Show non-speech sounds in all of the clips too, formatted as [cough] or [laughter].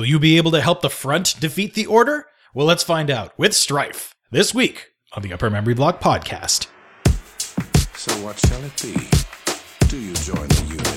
Will you be able to help the front defeat the order? Well, let's find out with Strife this week on the Upper Memory Block podcast. So what shall it be? Do you join the unity,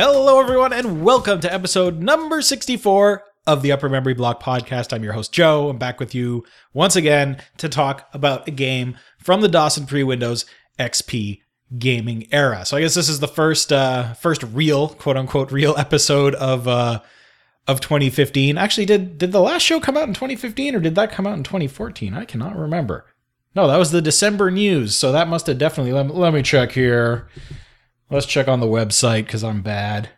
Hello, everyone, and welcome to episode number 64 of the Upper Memory Block podcast. I'm your host, Joe. I'm back with you once again to talk about a game from the DOS and pre Windows XP gaming era. So I guess this is the first uh first real quote unquote real episode of uh of 2015. Actually, did did the last show come out in 2015 or did that come out in 2014? I cannot remember. No, that was the December news. So that must have definitely let, me- let me check here. Let's check on the website because I'm bad.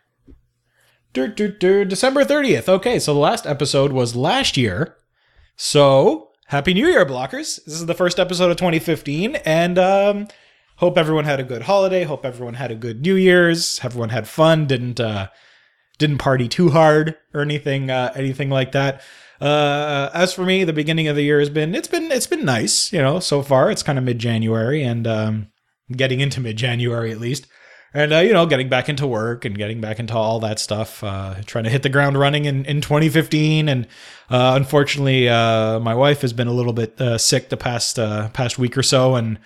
Dur, dur, dur, December 30th. Okay, so the last episode was last year. So, Happy New Year, blockers. This is the first episode of 2015, and um, hope everyone had a good holiday. Hope everyone had a good New Year's. Everyone had fun. Didn't uh, didn't party too hard or anything uh, anything like that. Uh, as for me, the beginning of the year has been it's been it's been nice. You know, so far it's kind of mid January and um, getting into mid January at least and uh, you know getting back into work and getting back into all that stuff uh, trying to hit the ground running in, in 2015 and uh, unfortunately uh, my wife has been a little bit uh, sick the past uh, past week or so. And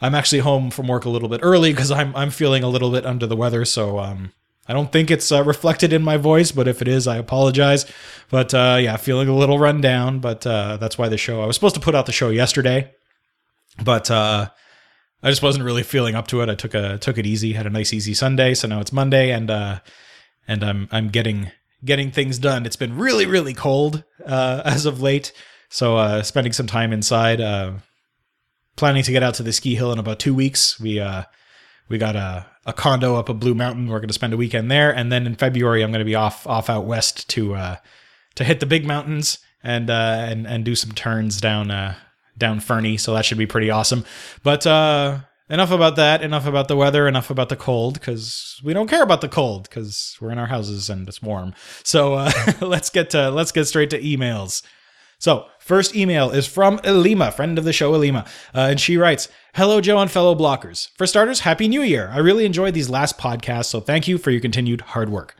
i'm actually home from work a little bit early because I'm, I'm feeling a little bit under the weather. So um, i don't think it's reflected in my voice but if it is i apologize. But yeah feeling a little run down. But that's why the show i was supposed to put out the show yesterday. But I just wasn't really feeling up to it. I took a took it easy, had a nice easy Sunday, so now it's Monday and uh and I'm I'm getting getting things done. It's been really really cold uh [laughs] as of late. So uh spending some time inside uh planning to get out to the ski hill in about 2 weeks. We uh we got a a condo up a Blue Mountain. We're going to spend a weekend there and then in February I'm going to be off off out west to uh to hit the big mountains and uh and and do some turns down uh down Fernie, so that should be pretty awesome. But uh enough about that, enough about the weather, enough about the cold cuz we don't care about the cold cuz we're in our houses and it's warm. So uh [laughs] let's get to let's get straight to emails. So, first email is from Elima, friend of the show, Elima. Uh, and she writes Hello, Joe and fellow blockers. For starters, Happy New Year. I really enjoyed these last podcasts, so thank you for your continued hard work.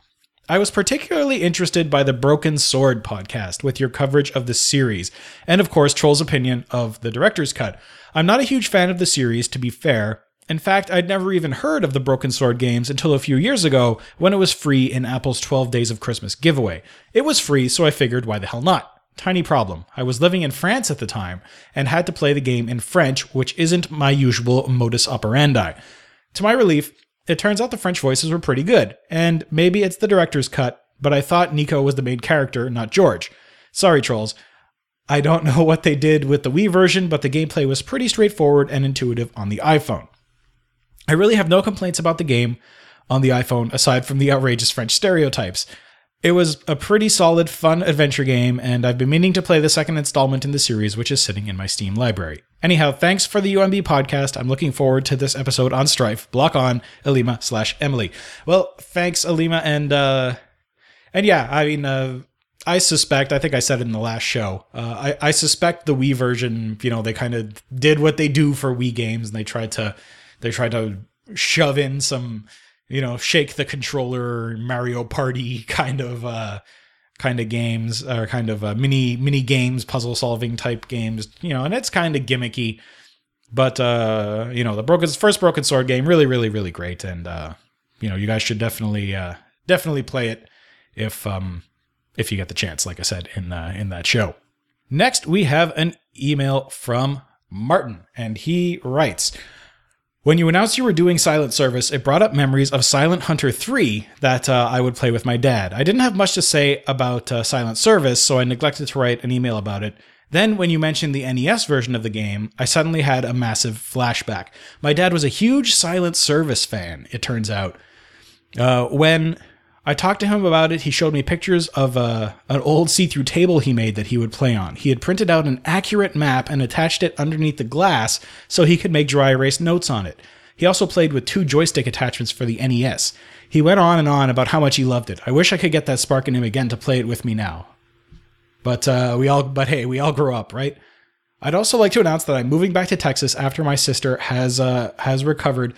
I was particularly interested by the Broken Sword podcast with your coverage of the series, and of course, Troll's opinion of the director's cut. I'm not a huge fan of the series, to be fair. In fact, I'd never even heard of the Broken Sword games until a few years ago when it was free in Apple's 12 Days of Christmas giveaway. It was free, so I figured why the hell not? Tiny problem. I was living in France at the time and had to play the game in French, which isn't my usual modus operandi. To my relief, it turns out the French voices were pretty good, and maybe it's the director's cut, but I thought Nico was the main character, not George. Sorry, trolls. I don't [laughs] know what they did with the Wii version, but the gameplay was pretty straightforward and intuitive on the iPhone. I really have no complaints about the game on the iPhone aside from the outrageous French stereotypes. It was a pretty solid, fun adventure game, and I've been meaning to play the second installment in the series, which is sitting in my Steam library. Anyhow, thanks for the UMB podcast. I'm looking forward to this episode on Strife. Block on Elima slash Emily. Well, thanks, Elima, and uh, and yeah, I mean, uh, I suspect. I think I said it in the last show. Uh, I I suspect the Wii version. You know, they kind of did what they do for Wii games, and they tried to they tried to shove in some you know shake the controller Mario Party [laughs] kind of uh kind of games or kind of uh, mini mini games puzzle solving type games you know and it's kind of gimmicky. But uh you know the broken first broken sword game really really really great. And uh you know you guys should definitely uh definitely play it if um if you get the chance like i said in uh, in that show. Next we have an email from martin and he writes when you announced you were doing Silent Service, it brought up memories of Silent Hunter 3 that uh, I would play with my dad. I didn't have much to say about uh, Silent Service, so I neglected to write an email about it. Then, when you mentioned the NES version of the game, I suddenly had a massive flashback. My dad was a huge Silent Service fan, it turns out. Uh, when I talked to him about it. He showed me pictures of uh, an old see through table he made that he would play on. He had printed out an accurate map and attached it underneath the glass so he could make dry erase notes on it. He also played with two joystick attachments for the NES. He went on and on about how much he loved it. I wish I could get that spark in him again to play it with me now. But uh, we all, but hey, we all grow up, right? I'd also like to announce that I'm moving back to Texas after my sister has uh, has recovered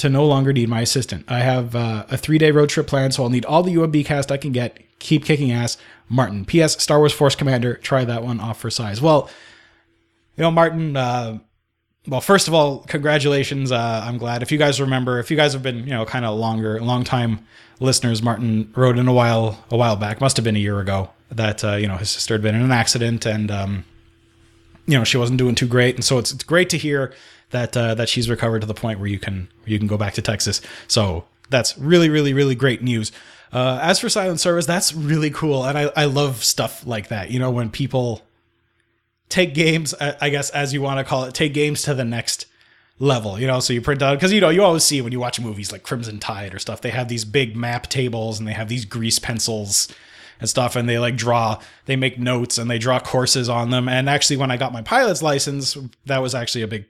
to no longer need my assistant. I have uh, a three day road trip planned, so I'll need all the UMB cast I can get. Keep kicking ass, Martin. P.S. Star Wars Force Commander. Try that one off for size. Well, you know, Martin. Uh, well, first of all, congratulations. Uh, I'm glad. If you guys remember, if you guys have been, you know, kind of longer, long time listeners, Martin wrote in a while, a while back, must have been a year ago, that uh, you know his sister had been in an accident and um, you know she wasn't doing too great, and so it's it's great to hear that uh, that she's recovered to the point where you can you can go back to Texas. So that's really really really great news. Uh, as for silent service, that's really cool, and I I love stuff like that. You know when people take games, I guess as you want to call it, take games to the next level. You know, so you print out because you know you always see when you watch movies like Crimson Tide or stuff, they have these big map tables and they have these grease pencils and stuff and they like draw they make notes and they draw courses on them and actually when i got my pilot's license that was actually a big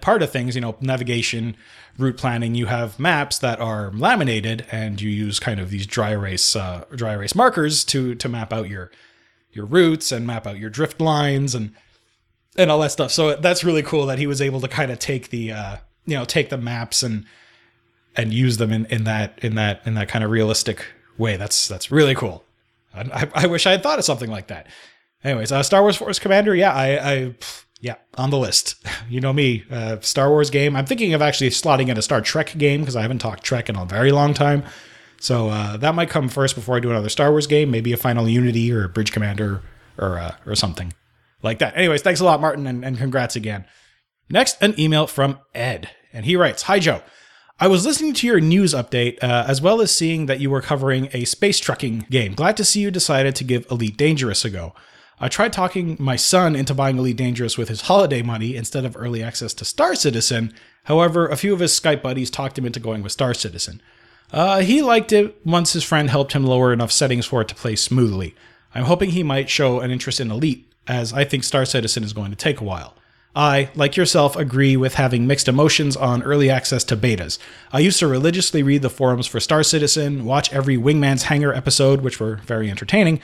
part of things you know navigation route planning you have maps that are laminated and you use kind of these dry erase uh, dry erase markers to to map out your your routes and map out your drift lines and and all that stuff. So that's really cool that he was able to kind of take the uh you know take the maps and and use them in in that in that in that kind of realistic way. That's that's really cool. I, I wish I had thought of something like that. Anyways, uh, Star Wars Force Commander, yeah, I, I yeah, on the list. [laughs] You know me, uh, Star Wars game. I'm thinking of actually slotting in a Star Trek game because I haven't talked Trek in a very long time. So uh, that might come first before I do another Star Wars game, maybe a Final Unity or a Bridge Commander or uh, or something like that. Anyways, thanks a lot, Martin, and, and congrats again. Next, an email from Ed, and he writes, "Hi Joe." I was listening to your news update, uh, as well as seeing that you were covering a space trucking game. Glad to see you decided to give Elite Dangerous a go. I tried talking my son into buying Elite Dangerous with his holiday money instead of early access to Star Citizen. However, a few of his Skype buddies talked him into going with Star Citizen. Uh, he liked it once his friend helped him lower enough settings for it to play smoothly. I'm hoping he might show an interest in Elite, as I think Star Citizen is going to take a while. I, like yourself, agree with having mixed emotions on early access to betas. I used to religiously read the forums for Star Citizen, watch every Wingman's Hangar episode, which were very entertaining.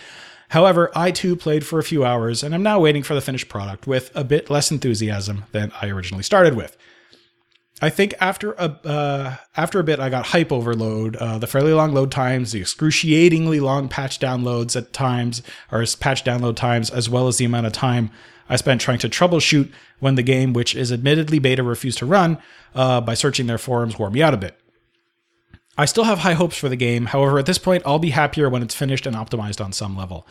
However, I too played for a few hours, and I'm now waiting for the finished product with a bit less enthusiasm than I originally started with. I think after a uh, after a bit, I got hype overload. Uh, the fairly long load times, the excruciatingly long patch downloads at times, or patch download times, as well as the amount of time I spent trying to troubleshoot when the game, which is admittedly beta, refused to run uh, by searching their forums, wore me out a bit. I still have high hopes for the game. However, at this point, I'll be happier when it's finished and optimized on some level.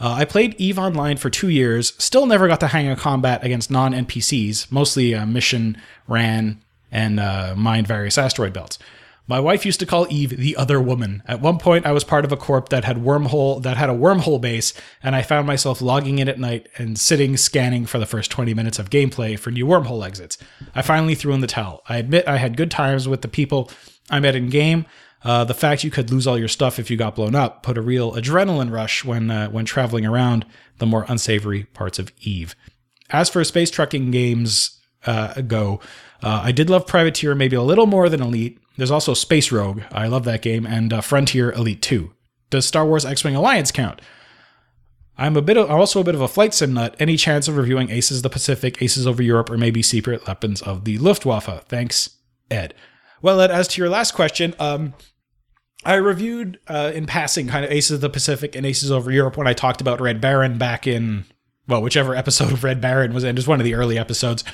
Uh, I played EVE Online for two years, still never got the hang of combat against non NPCs, mostly uh, mission, ran, and uh, mined various asteroid belts. My wife used to call Eve the other woman. At one point, I was part of a corp that had wormhole that had a wormhole base, and I found myself logging in at night and sitting scanning for the first 20 minutes of gameplay for new wormhole exits. I finally threw in the towel. I admit I had good times with the people I met in game. Uh, the fact you could lose all your stuff if you got blown up put a real adrenaline rush when uh, when traveling around the more unsavory parts of Eve. As for space trucking games uh, go, uh, I did love Privateer maybe a little more than Elite. There's also Space Rogue. I love that game, and uh, Frontier Elite 2. Does Star Wars X-Wing Alliance count? I'm a bit of, also a bit of a flight sim nut. Any chance of reviewing Aces of the Pacific, Aces over Europe, or maybe Secret Weapons of the Luftwaffe? Thanks, Ed. Well, Ed, as to your last question, um, I reviewed uh, in passing kind of Aces of the Pacific and Aces over Europe when I talked about Red Baron back in, well, whichever [laughs] episode of Red Baron was in. just one of the early episodes.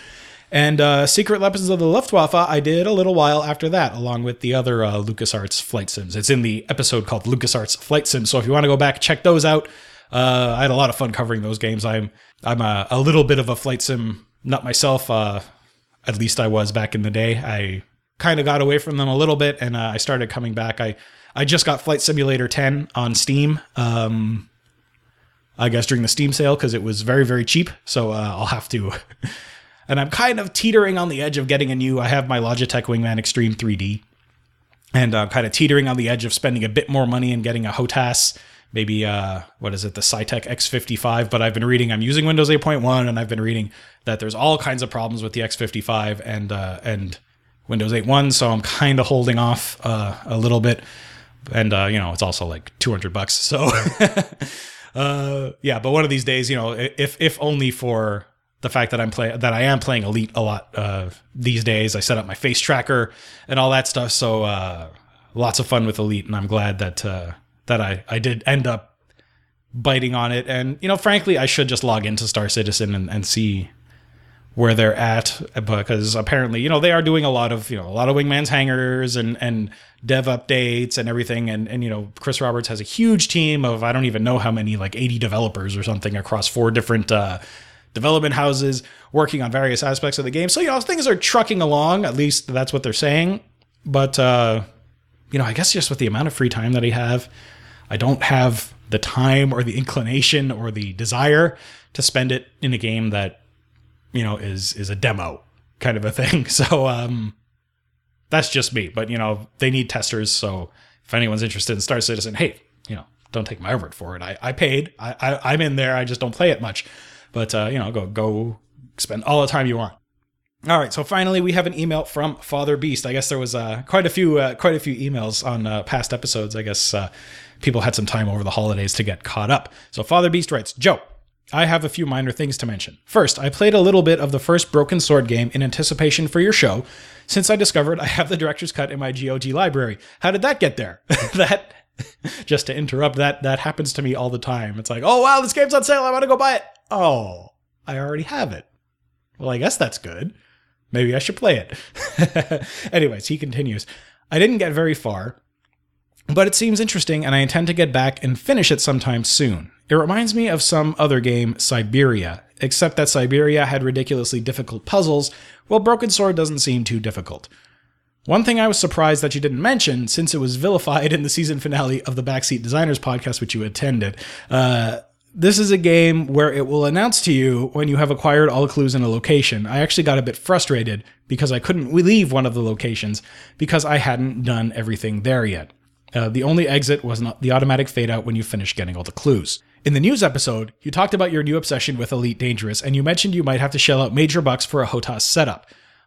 And uh, Secret Weapons of the Luftwaffe, I did a little while after that, along with the other uh, LucasArts flight sims. It's in the episode called LucasArts Flight Sims. So if you want to go back, check those out. Uh, I had a lot of fun covering those games. I'm I'm a, a little bit of a flight sim nut myself. Uh, at least I was back in the day. I kind of got away from them a little bit, and uh, I started coming back. I I just got Flight Simulator 10 on Steam. Um, I guess during the Steam sale because it was very very cheap. So uh, I'll have to. [laughs] and I'm kind of teetering on the edge of getting a new. I have my Logitech Wingman Extreme 3D, and I'm kind of teetering on the edge of spending a bit more money and getting a HOTAS. Maybe uh, what is it, the Saitek X55? But I've been reading. I'm using Windows 8.1, and I've been reading that there's all kinds of problems with the X55 and uh, and Windows 8.1. So I'm kind of holding off uh, a little bit. And uh, you know, it's also like 200 bucks. So [laughs] uh, yeah. But one of these days, you know, if if only for the fact that I'm playing that I am playing Elite a lot uh, these days. I set up my face tracker and all that stuff. So uh, lots of fun with Elite, and I'm glad that uh, that I I did end up biting on it. And you know, frankly, I should just log into Star Citizen and, and see where they're at because apparently you know they are doing a lot of you know a lot of wingman's hangers and and dev updates and everything. And and you know chris roberts has a huge team of i don't even know how many like 80 developers or something across four different uh development houses working on various aspects of the game. So you know things are trucking along. At least that's what they're saying. But uh you know i guess just with the amount of free time that i have i don't have the time or the inclination or the desire to spend it in a game that you know is is a demo kind of a thing. [laughs] So um that's just me but you know they need testers. So if anyone's interested in star citizen hey you know don't take my word for it. I, I paid. I, I i'm in there. I just don't play it much but uh you know go go spend all the time you want. All right, so finally we have an email from Father Beast. I guess there was uh, quite a few uh, quite a few emails on uh, past episodes. I guess uh, people had some time over the holidays to get caught up. So Father Beast writes, "Joe, I have a few minor things to mention. First, I played a little bit of the first Broken Sword game in anticipation for your show, since I discovered I have the director's cut in my GOG library. How did that get there? [laughs] that [laughs] just to interrupt that that happens to me all the time. It's like, "Oh wow, this game's on sale. I want to go buy it." Oh, I already have it. Well, I guess that's good. Maybe I should play it. [laughs] Anyways, he continues. I didn't get very far, but it seems interesting and I intend to get back and finish it sometime soon. It reminds me of some other game, Syberia, except that Syberia had ridiculously difficult puzzles, while Broken Sword doesn't seem too difficult. One thing I was surprised that you didn't mention, since it was vilified in the season finale of the Backseat Designers podcast, which you attended, uh, this is a game where it will announce to you when you have acquired all clues in a location. I actually got a bit frustrated because I couldn't leave one of the locations because I hadn't done everything there yet. Uh, the only exit was the automatic fade out when you finish getting all the clues. In the news episode, you talked about your new obsession with Elite Dangerous, and you mentioned you might have to shell out major bucks for a HOTAS setup.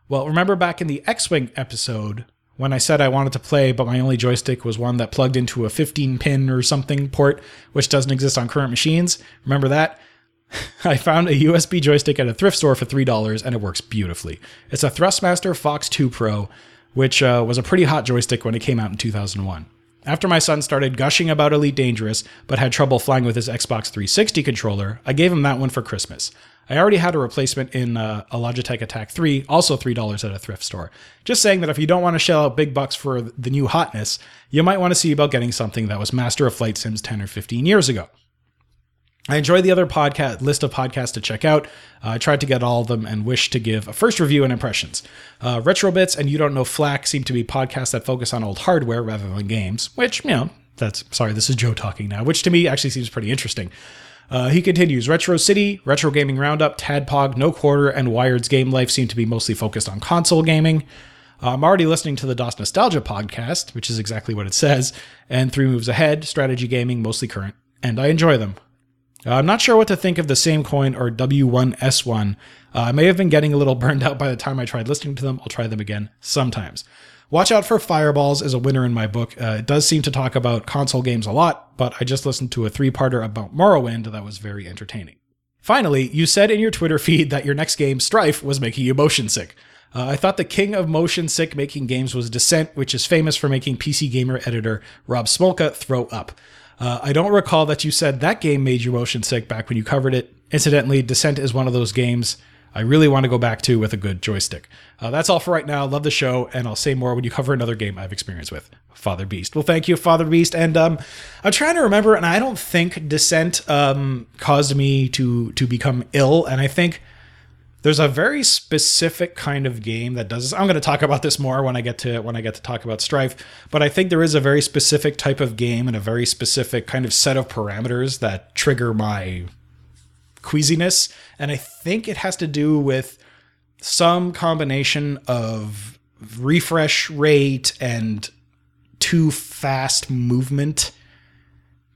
Well, remember back in the X Wing episode when I said I wanted to play, but my only joystick was one that plugged into a 15 pin or something port, which doesn't exist on current machines? Remember that? [laughs] I found a USB joystick at a thrift store for $3 and it works beautifully. It's a Thrustmaster Fox 2 Pro, which uh, was a pretty hot joystick when it came out in 2001. After my son started gushing about Elite Dangerous, but had trouble flying with his Xbox 360 controller, I gave him that one for Christmas. I already had a replacement in uh, a Logitech Attack 3, also $3 at a thrift store. Just saying that if you don't want to shell out big bucks for the new hotness, you might want to see about getting something that was Master of Flight Sims 10 or 15 years ago. I enjoy the other podcast list of podcasts to check out. Uh, I tried to get all of them and wish to give a first review and impressions. Uh, Retrobits and You Don't Know Flack seem to be podcasts that focus on old hardware rather than games, which, you know, that's sorry, this is Joe talking now, which to me actually seems pretty interesting. Uh, he continues Retro City, Retro Gaming Roundup, Tadpog, No Quarter, and Wired's Game Life seem to be mostly focused on console gaming. Uh, I'm already listening to the DOS Nostalgia podcast, which is exactly what it says, and Three Moves Ahead, Strategy Gaming, mostly current, and I enjoy them. Uh, I'm not sure what to think of the same coin or W1S1. Uh, I may have been getting a little [laughs] burned out by the time I tried listening to them. I'll try them again sometimes. Watch out for Fireballs is a winner in my book. Uh, it does seem to talk about console games a lot, but I just listened to a three parter about Morrowind that was very entertaining. Finally, you said in your Twitter [laughs] feed that your next game, Strife, was making you motion sick. Uh, I thought the king of motion sick making games was Descent, which is famous for making PC Gamer editor Rob Smolka throw up. Uh, I don't recall that you said that game made you motion sick back when you covered it. Incidentally, Descent is one of those games I really want to go back to with a good joystick. Uh, that's all for right now. Love the show, and I'll say more when you cover another game I've experienced with. Father Beast. Well, thank you, Father Beast. And um, I'm trying to remember, and I don't think Descent um, caused me to to become ill. And I think there's a very specific kind of game that does. This. I'm going to talk about this more when I get to when I get to talk about Strife. But I think there is a very specific type of game and a very specific kind of set of parameters that trigger my queasiness, and I think it has to do with some combination of refresh rate and too fast movement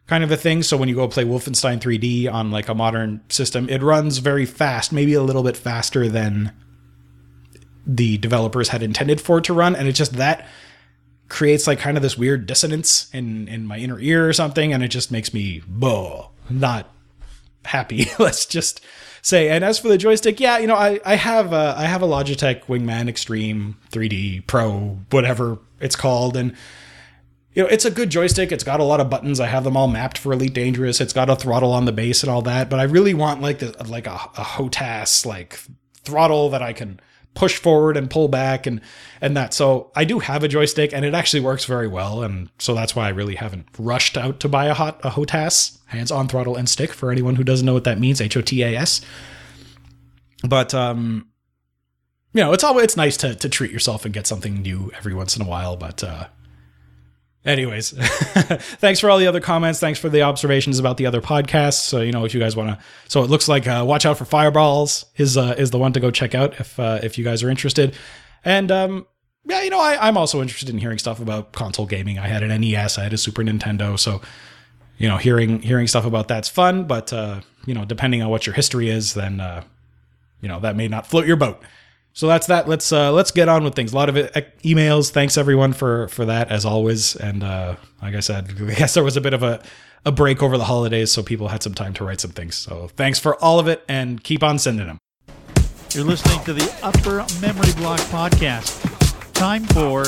kind of a thing. So when you go play Wolfenstein 3D on like a modern system, it runs very fast, maybe a little bit faster than the developers had intended for it to run. And it's just that creates like kind of this weird dissonance in, in my inner ear or something. And it just makes me, boh, not happy. [laughs] Let's just say. And as for the joystick, yeah, you know, I, I have a, I have a Logitech Wingman Extreme 3D Pro, whatever it's called. And you know, it's a good joystick. It's got a lot of buttons. I have them all mapped for Elite Dangerous. It's got a throttle on the base and all that. But I really want like the like a, a HOTAS like throttle that I can push forward and pull back and and that. So I do have a joystick and it actually works very well. And so that's why I really haven't rushed out to buy a hot a HOTAS hands on throttle and stick for anyone who doesn't know what that means. H O T A S. But um, you know, it's always it's nice to to treat yourself and get something new every once in a while. But uh, Anyways, [laughs] thanks for all the other comments. Thanks for the observations about the other podcasts. So you know if you guys want to. So it looks like uh, watch out for fireballs is uh, is the one to go check out if uh, if you guys are interested. And um, yeah, you know I, I'm also interested in hearing stuff about console gaming. I had an NES, I had a Super Nintendo, so you know hearing hearing stuff about that's fun. But uh, you know depending on what your history is, then uh, you know that may not float your boat. So that's that. Let's uh, let's get on with things. A lot of it, e- emails. Thanks everyone for for that as always. And uh, like I said, [laughs] I guess there was a bit of a a break over the holidays, so people had some time to write some things. So thanks for all of it, and keep on sending them. You're listening to the Upper Memory Block Podcast. Time for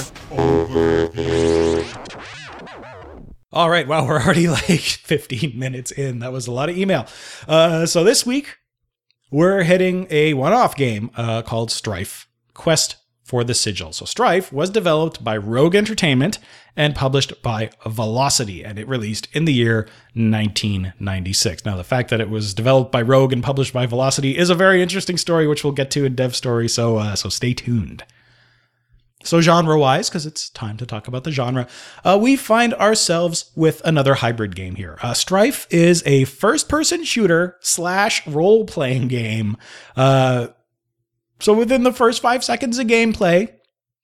All right, wow, we're already [laughs] like 15 minutes in. That was a lot of email. Uh, so this week we're hitting a one-off game uh, called Strife Quest for the Sigil. So Strife was developed by Rogue Entertainment and published by Velocity, and it released in the year 1996. Now, the fact that it was developed by Rogue and published by Velocity is a very interesting story, which we'll get to in Dev Story. So, uh, so stay tuned. So, genre wise, because it's time to talk about the genre, uh, we find ourselves with another hybrid game here. Uh, Strife is a first person shooter slash role playing game. Uh, so, within the first five seconds of gameplay,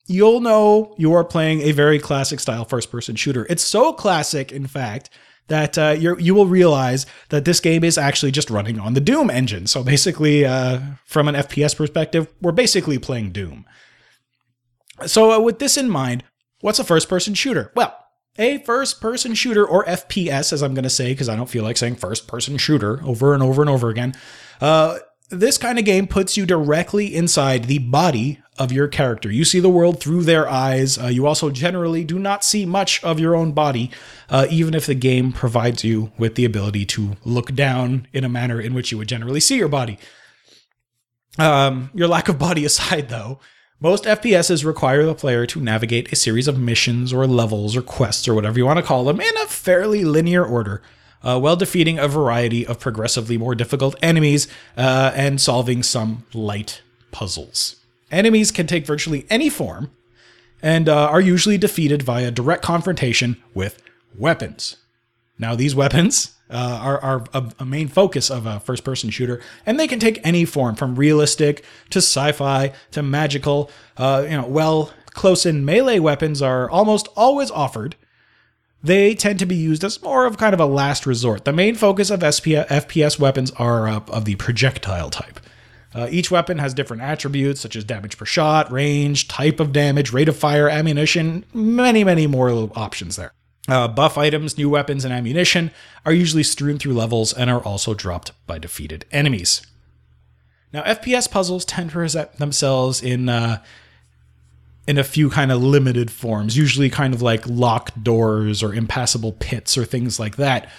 you'll know you are playing a very classic style first person shooter. It's so classic, in fact, that uh, you will realize that this game is actually just running on the Doom engine. So, basically, uh, from an FPS perspective, we're basically playing Doom. So, uh, with this in mind, what's a first person shooter? Well, a first person shooter, or FPS, as I'm going to say, because I don't feel like saying first person shooter over and over and over again. Uh, this kind of game puts you directly inside the body of your character. You see the world through their eyes. Uh, you also generally do not see much of your own body, uh, even if the game provides you with the ability to look down in a manner in which you would generally see your body. Um, your lack of body aside, though, most FPSs require the player to navigate a series of missions or levels or quests or whatever you want to call them in a fairly linear order, uh, while defeating a variety of progressively more difficult enemies uh, and solving some light puzzles. Enemies can take virtually any form and uh, are usually defeated via direct confrontation with weapons. Now, these weapons uh, are, are a, a main focus of a first person shooter, and they can take any form from realistic to sci fi to magical. Uh, you know, well, close in melee weapons are almost always offered. They tend to be used as more of kind of a last resort. The main focus of FPS weapons are uh, of the projectile type. Uh, each weapon has different attributes such as damage per shot, range, type of damage, rate of fire, ammunition, many, many more options there. Uh, buff items, new weapons, and ammunition are usually strewn through levels and are also dropped by defeated enemies. Now, FPS puzzles tend to present themselves in uh, in a few kind of limited forms, usually kind of like locked doors or impassable pits or things like that.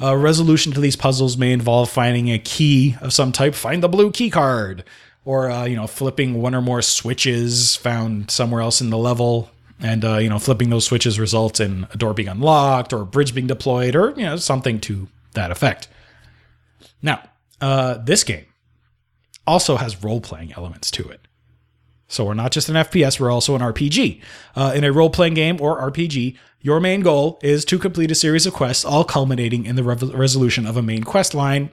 Uh, resolution to these puzzles may involve finding a key of some type, find the blue key card, or uh, you know flipping one or more switches found somewhere else in the level, and uh, you know flipping those switches results in a door being unlocked or a bridge being deployed, or you know something to that effect. Now, uh, this game also has role playing elements to it. So we're not just an FPS, we're also an RPG. Uh, in a role playing game or RPG, your main goal is to complete a series of quests, all culminating in the rev- resolution of a main quest line.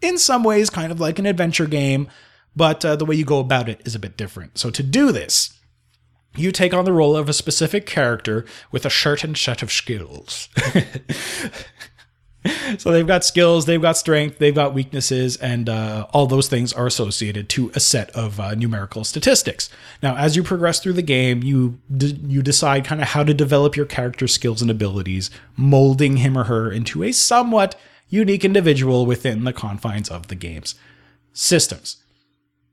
In some ways, kind of like an adventure game, but uh, the way you go about it is a bit different. So to do this, you take on the role of a specific character with a certain set of skills. [laughs] so they've got skills, they've got strength, they've got weaknesses, and uh, all those things are associated to a set of uh, numerical statistics. Now, as you progress through the game, you d- you decide kind of how to develop your character's skills and abilities, molding him or her into a somewhat unique individual within the confines of the game's systems.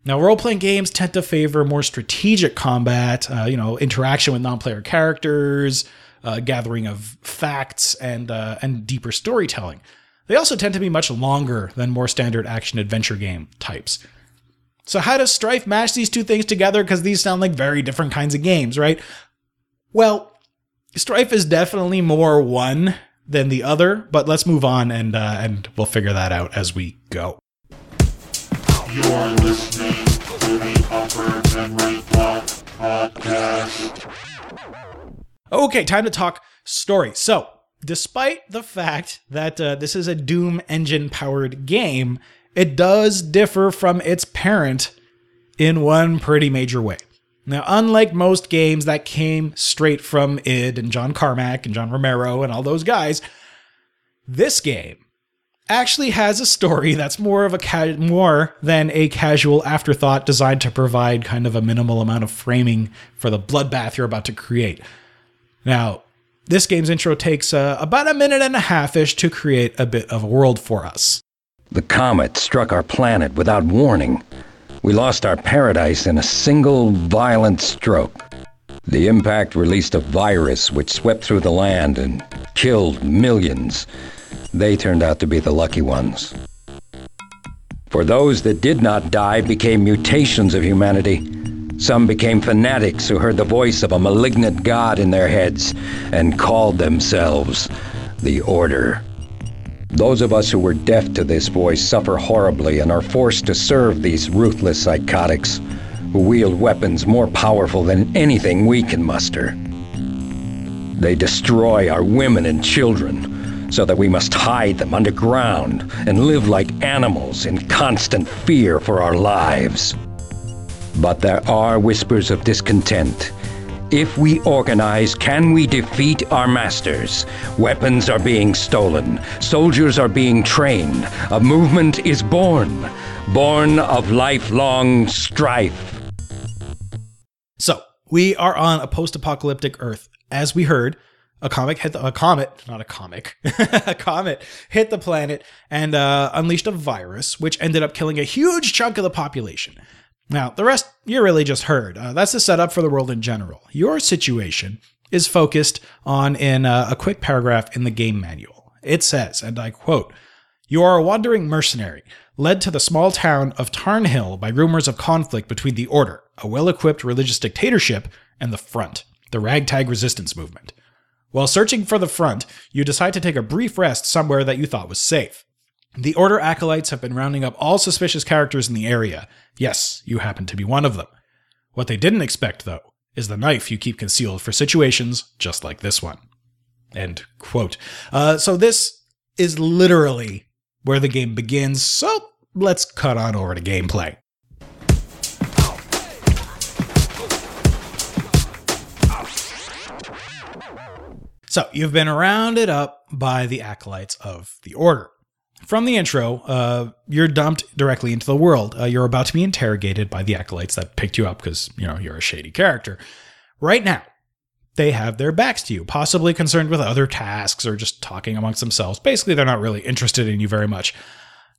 Now, role playing games tend to favor more strategic combat, uh, you know, interaction with non player characters, uh, gathering of facts, and, uh, and deeper storytelling. They also tend to be much longer than more standard action adventure game types. So, how does Strife mash these two things together? Because these sound like very different kinds of games, right? Well, Strife is definitely more one than the other, but let's move on and uh, and we'll figure that out as we go. You are listening to the Upper Memory Block Podcast. Okay, time to talk story. So, despite the fact that uh, this is a Doom engine powered game, it does differ from its parent in one pretty major way. Now, unlike most games that came straight from id and John Carmack and John Romero and all those guys, this game actually has a story that's more of a ca- more than a casual afterthought designed to provide kind of a minimal amount of framing for the bloodbath you're about to create. Now, this game's intro takes uh, about a minute and a half ish to create a bit of a world for us. The comet struck our planet without warning. We lost our paradise in a single violent stroke. The impact released a virus which swept through the land and killed millions. They turned out to be the lucky ones. For those that did not die became mutations of humanity. Some became fanatics who heard the voice of a malignant god in their heads and called themselves the Order. Those of us who were deaf to this voice suffer horribly and are forced to serve these ruthless psychotics who wield weapons more powerful than anything we can muster. They destroy our women and children so that we must hide them underground and live like animals in constant fear for our lives. But there are whispers of discontent. If we organize, can we defeat our masters? Weapons are being stolen. Soldiers are being trained. A movement is born. Born of lifelong strife. So, we are on a post apocalyptic Earth. As we heard, a comic hit the, a comet, not a comic, [laughs] a comet hit the planet and uh, unleashed a virus, which ended up killing a huge chunk of the population. Now, the rest you really just heard. Uh, that's the setup for the world in general. Your situation is focused on in uh, a quick paragraph in the game manual. It says, and I quote, You are a wandering mercenary, led to the small town of Tarnhill by rumors of conflict between the Order, a well equipped religious dictatorship, and the Front, the ragtag resistance movement. While searching for the Front, you decide to take a brief rest somewhere that you thought was safe. The Order acolytes have been rounding up all suspicious characters in the area. Yes, you happen to be one of them. What they didn't expect, though, is the knife you keep concealed for situations just like this one. End quote. Uh, so this is literally where the game begins. So let's cut on over to gameplay. So you've been rounded up by the acolytes of the Order. From the intro, uh, you're dumped directly into the world. Uh, you're about to be interrogated by the acolytes that picked you up because you know you're a shady character. Right now, they have their backs to you, possibly concerned with other tasks or just talking amongst themselves. Basically, they're not really interested in you very much.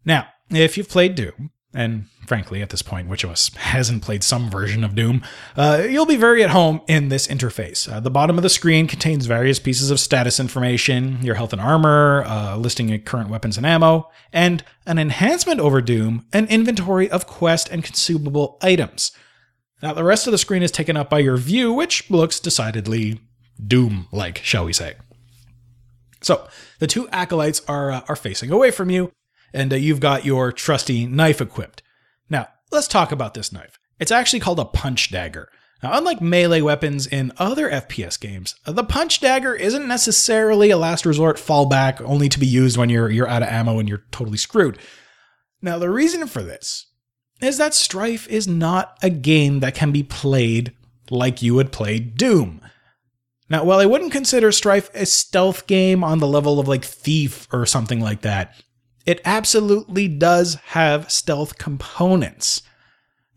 Now, if you've played Doom, and frankly, at this point, which of us hasn't played some version of Doom, uh, you'll be very at home in this interface. Uh, the bottom of the screen contains various pieces of status information, your health and armor, uh, listing your current weapons and ammo, and an enhancement over Doom, an inventory of quest and consumable items. Now, the rest of the screen is taken up by your view, which looks decidedly Doom like, shall we say. So, the two acolytes are, uh, are facing away from you, and uh, you've got your trusty knife equipped. Now, let's talk about this knife. It's actually called a punch dagger. Now, unlike melee weapons in other FPS games, the punch dagger isn't necessarily a last resort fallback only to be used when you're you're out of ammo and you're totally screwed. Now, the reason for this is that Strife is not a game that can be played like you would play Doom. Now, while I wouldn't consider Strife a stealth game on the level of like Thief or something like that, it absolutely does have stealth components.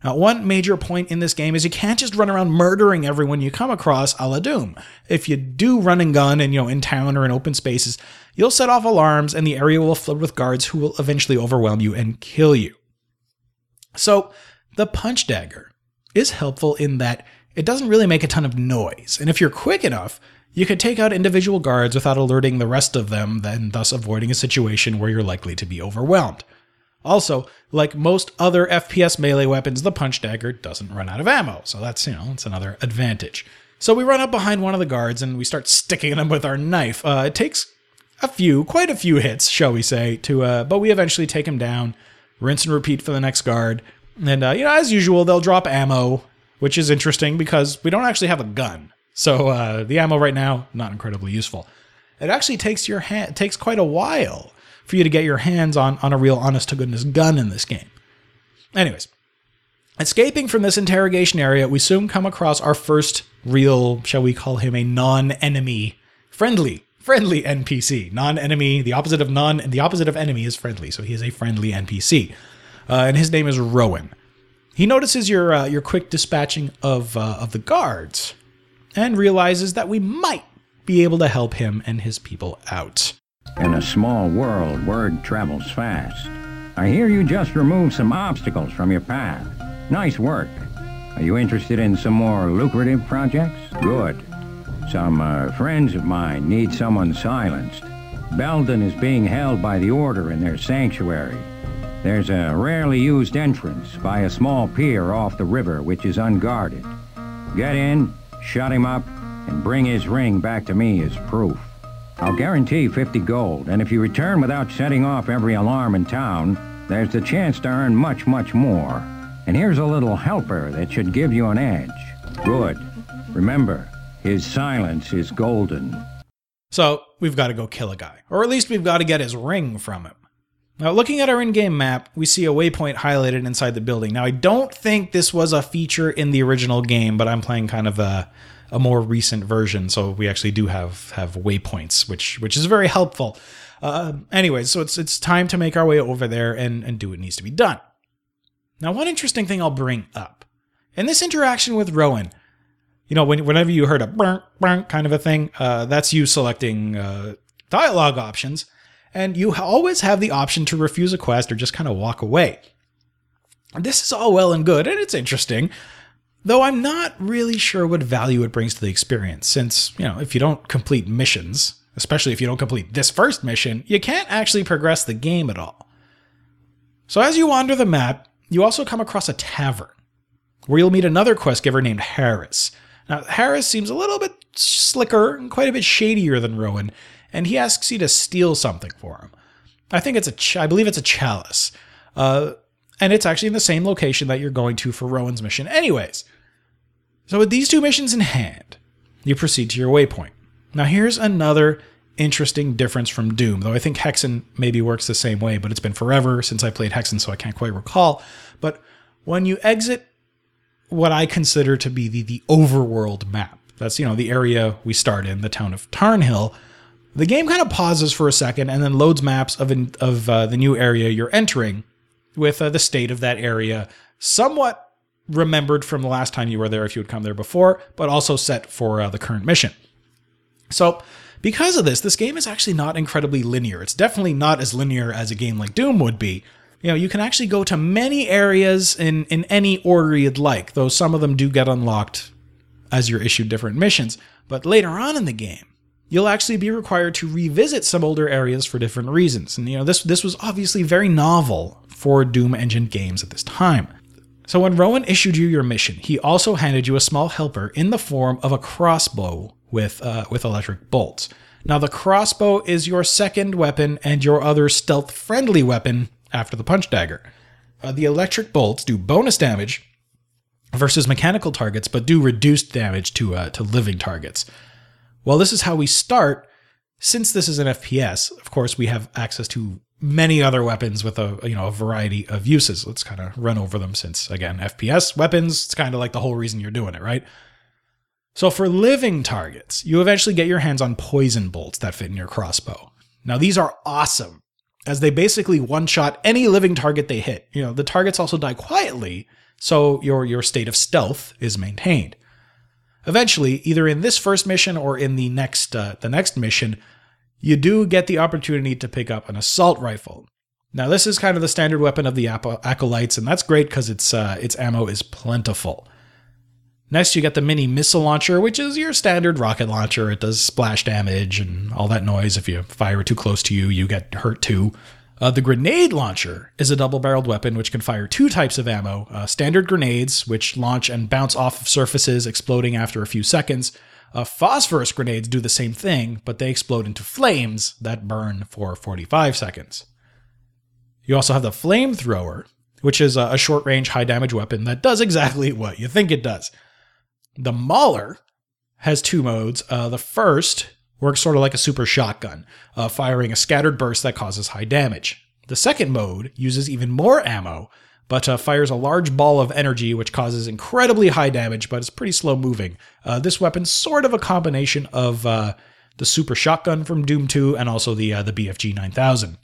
Now, one major point in this game is you can't just run around murdering everyone you come across a la Doom. If you do run and gun and you know in town or in open spaces, you'll set off alarms and the area will flood with guards who will eventually overwhelm you and kill you. So, the punch dagger is helpful in that it doesn't really make a ton of noise, and if you're quick enough, you could take out individual guards without alerting the rest of them, then thus avoiding a situation where you're likely to be overwhelmed. Also, like most other FPS melee weapons, the punch dagger doesn't run out of ammo, so that's, you know, it's another advantage. So we run up behind one of the guards and we start sticking them with our knife. Uh, it takes a few, quite a few hits, shall we say, to, uh, but we eventually take him down, rinse and repeat for the next guard. And, uh, you know, as usual, they'll drop ammo, which is interesting because we don't actually have a gun. So uh, the ammo right now, not incredibly useful. It actually takes your hand takes quite a while for you to get your hands on on a real honest to goodness gun in this game. Anyways, escaping from this interrogation area, we soon come across our first real, shall we call him a non-enemy, friendly, friendly NPC. Non-enemy, the opposite of non, the opposite of enemy is friendly. So he is a friendly NPC, uh, and his name is Rowan. He notices your uh, your quick dispatching of uh, of the guards, and realizes that we might be able to help him and his people out. In a small world, word travels fast. I hear you just removed some obstacles from your path. Nice work. Are you interested in some more lucrative projects? Good. Some uh, friends of mine need someone silenced. Beldin is being held by the Order in their sanctuary. There's a rarely used entrance by a small pier off the river which is unguarded. Get in, shut him up, and bring his ring back to me as proof. I'll guarantee 50 gold, and if you return without setting off every alarm in town, there's the chance to earn much, much more. And here's a little helper that should give you an edge. Good. Remember, his silence is golden. So we've got to go kill a guy, or at least we've got to get his ring from him. Now, looking at our in game map, we see a waypoint highlighted inside the building. Now, I don't think this was a feature in the original game, but I'm playing kind of a, a more recent version, so we actually do have have waypoints, which which is very helpful. Uh, anyways, so it's it's time to make our way over there and and do what needs to be done. Now, one interesting thing I'll bring up in this interaction with Rowan, you know, when, whenever you heard a brunk kind of a thing, uh, that's you selecting uh, dialogue options, and you always have the option to refuse a quest or just kind of walk away. This is all well and good, and it's interesting, though I'm not really sure what value it brings to the experience, since, you know, if you don't complete missions, especially if you don't complete this first mission, you can't actually progress the game at all. So as you wander the map, you also come across a tavern where you'll meet another quest giver named Harris. Now, Harris seems a little bit slicker and quite a bit shadier than Rowan, and he asks you to steal something for him. I think it's a, ch- I believe it's a chalice, uh, and it's actually in the same location that you're going to for Rowan's mission. Anyways, so with these two missions in hand, you proceed to your waypoint. Now, here's another interesting difference from Doom, though I think Hexen maybe works the same way, but it's been forever since I played Hexen, so I can't quite recall. But when you exit what I consider to be the, the overworld map, that's, you know, the area we start in, the town of Tarnhill, the game kind of pauses for a second and then loads maps of, of uh, the new area you're entering with uh, the state of that area somewhat remembered from the last time you were there if you had come there before, but also set for uh, the current mission. So, because of this, this game is actually not incredibly linear. It's definitely not as linear as a game like Doom would be. You know, you can actually go to many areas in, in any order you'd like, though some of them do get unlocked as you're issued different missions. But later on in the game, you'll actually be required to revisit some older areas for different reasons. And you know, this this was obviously very novel for Doom Engine games at this time. So when Rowan issued you your mission, he also handed you a small helper in the form of a crossbow with uh, with electric bolts. Now the crossbow is your second weapon and your other stealth friendly weapon after the punch dagger. Uh, the electric bolts do bonus damage versus mechanical targets, but do reduced damage to uh, to living targets. Well, this is how we start. Since this is an FPS, of course, we have access to many other weapons with a you know a variety of uses. Let's kind of run over them since again FPS weapons. It's kind of like the whole reason you're doing it, right? So for living targets, you eventually get your hands on poison bolts that fit in your crossbow. Now these are awesome as they basically one-shot any living target they hit. You know, the targets also die quietly, so your your state of stealth is maintained. Eventually, either in this first mission or in the next uh, the next mission, you do get the opportunity to pick up an assault rifle. Now, this is kind of the standard weapon of the acolytes, and that's great because its uh, its ammo is plentiful. Next, you get the mini missile launcher, which is your standard rocket launcher. It does splash damage and all that noise. If you fire too close to you, you get hurt too. Uh, the grenade launcher is a double barreled weapon which can fire two types of ammo uh, standard grenades, which launch and bounce off of surfaces, exploding after a few seconds. Uh, phosphorus grenades do the same thing, but they explode into flames that burn for 45 seconds. You also have the flamethrower, which is a, a short range, high damage weapon that does exactly what you think it does. The Mauler has two modes. Uh, the first works sort of like a super shotgun, uh, firing a scattered burst that causes high damage. The second mode uses even more ammo, but uh, fires a large ball of energy which causes incredibly high damage, but is pretty slow moving. Uh, this weapon's sort of a combination of uh, the super shotgun from Doom 2 and also the uh, the BFG 9000.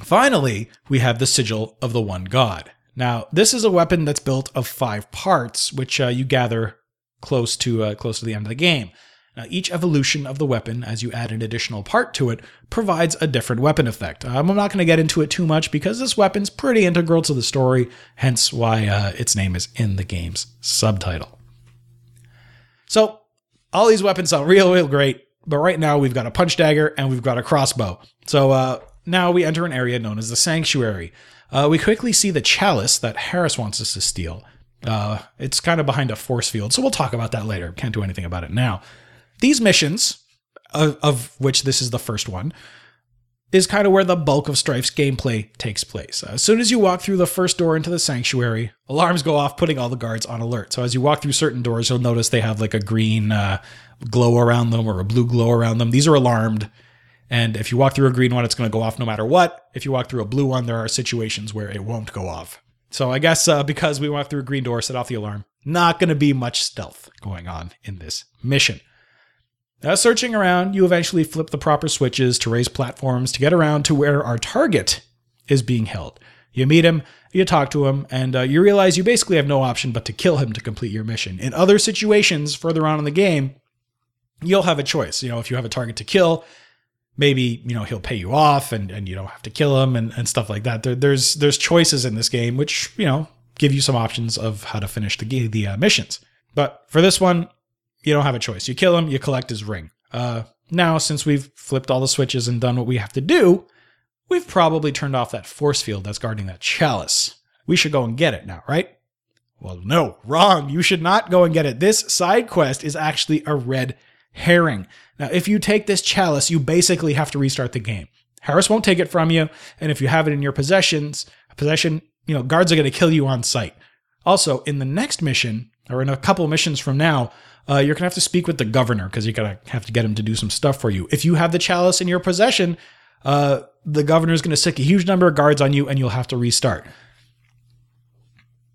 Finally, we have the Sigil of the One God. Now, this is a weapon that's built of five parts, which uh, you gather close to uh, close to the end of the game. Now, each evolution of the weapon, as you add an additional part to it, provides a different weapon effect. Um, I'm not going to get into it too much because this weapon's pretty integral to the story, hence why uh, its name is in the game's subtitle. So, all these weapons sound real, real great, but right now we've got a punch dagger and we've got a crossbow. So, uh, now we enter an area known as the Sanctuary. Uh, we quickly see the chalice that Harris wants us to steal. Uh, it's kind of behind a force field, so we'll talk about that later. Can't do anything about it now. These missions, of, of which this is the first one, is kind of where the bulk of Strife's gameplay takes place. As soon as you walk through the first door into the sanctuary, alarms go off, putting all the guards on alert. So as you walk through certain doors, you'll notice they have like a green uh, glow around them or a blue glow around them. These are alarmed. And if you walk through a green one, it's going to go off no matter what. If you walk through a blue one, there are situations where it won't go off. So I guess uh, because we walked through a green door, set off the alarm, not going to be much stealth going on in this mission. Now, searching around, you eventually flip the proper switches to raise platforms to get around to where our target is being held. You meet him, you talk to him, and uh, you realize you basically have no option but to kill him to complete your mission. In other situations further on in the game, you'll have a choice. You know, if you have a target to kill, maybe you know he'll pay you off and, and you don't have to kill him and, and stuff like that there, there's there's choices in this game which you know give you some options of how to finish the the uh, missions but for this one you don't have a choice. You kill him you collect his ring. Uh, now since we've flipped all the switches and done what we have to do we've probably turned off that force field that's guarding that chalice. We should go and get it now right? Well no wrong. You should not go and get it. This side quest is actually a red herring. Now, if you take this chalice, you basically have to restart the game. Harris won't take it from you, and if you have it in your possessions, possession, you know, guards are going to kill you on sight. Also, in the next mission, or in a couple missions from now, uh, you're to have to speak with the governor because you're to have to get him to do some stuff for you. If you have the chalice in your possession, uh, the governor is to stick a huge number of guards on you, and you'll have to restart.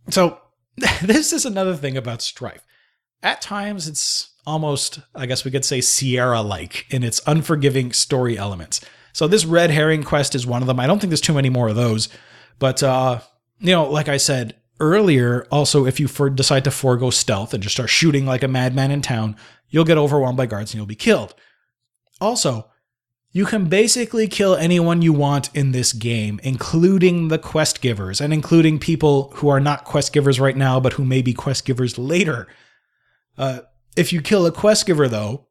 So, [laughs] this is another thing about Strife. At times, it's almost, I guess we could say, Sierra like in its unforgiving story elements. So this red herring quest is one of them. I don't think there's too many more of those. But, uh, you know, like I said earlier, also, if you for- decide to forego stealth and just start shooting like a madman in town, you'll get overwhelmed by guards and you'll be killed. Also, you can basically kill anyone you want in this game, including the quest givers and including people who are not quest givers right now, but who may be quest givers later. Uh, if you kill a quest giver, though,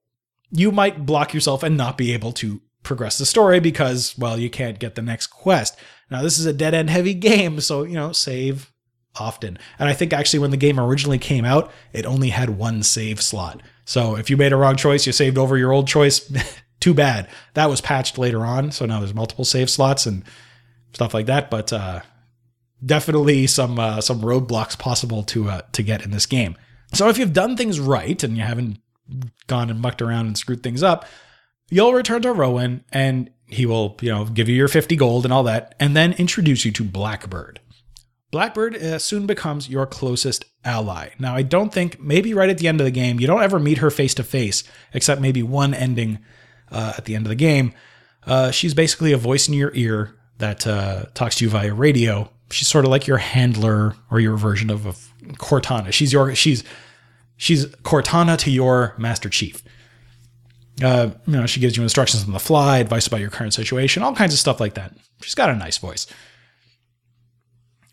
you might block yourself and not be able to progress the story because, well, you can't get the next quest. Now, this is a dead end heavy [laughs] game, so, you know, save often. And I think actually when the game originally came out, it only had one save slot. So if you made a wrong choice, you saved over your old choice, [laughs] too bad. That was patched later on, so now there's multiple save slots and stuff like that, but uh, definitely some uh, some roadblocks possible to uh, to get in this game. So if you've done things right and you haven't gone and mucked around and screwed things up, you'll return to Rowan and he will, you know, give you your 50 gold and all that, and then introduce you to Blackbird. Blackbird uh, soon becomes your closest ally. Now, I don't think, maybe right at the end of the game, you don't ever meet her face to face, except maybe one ending uh, at the end of the game. Uh, she's basically a voice in your ear that uh, talks to you via radio. She's sort of like your handler or your version of, of Cortana. She's your she's she's Cortana to your Master Chief. Uh, you know, she gives you instructions on the fly, advice about your current situation, all kinds of stuff like that. She's got a nice voice.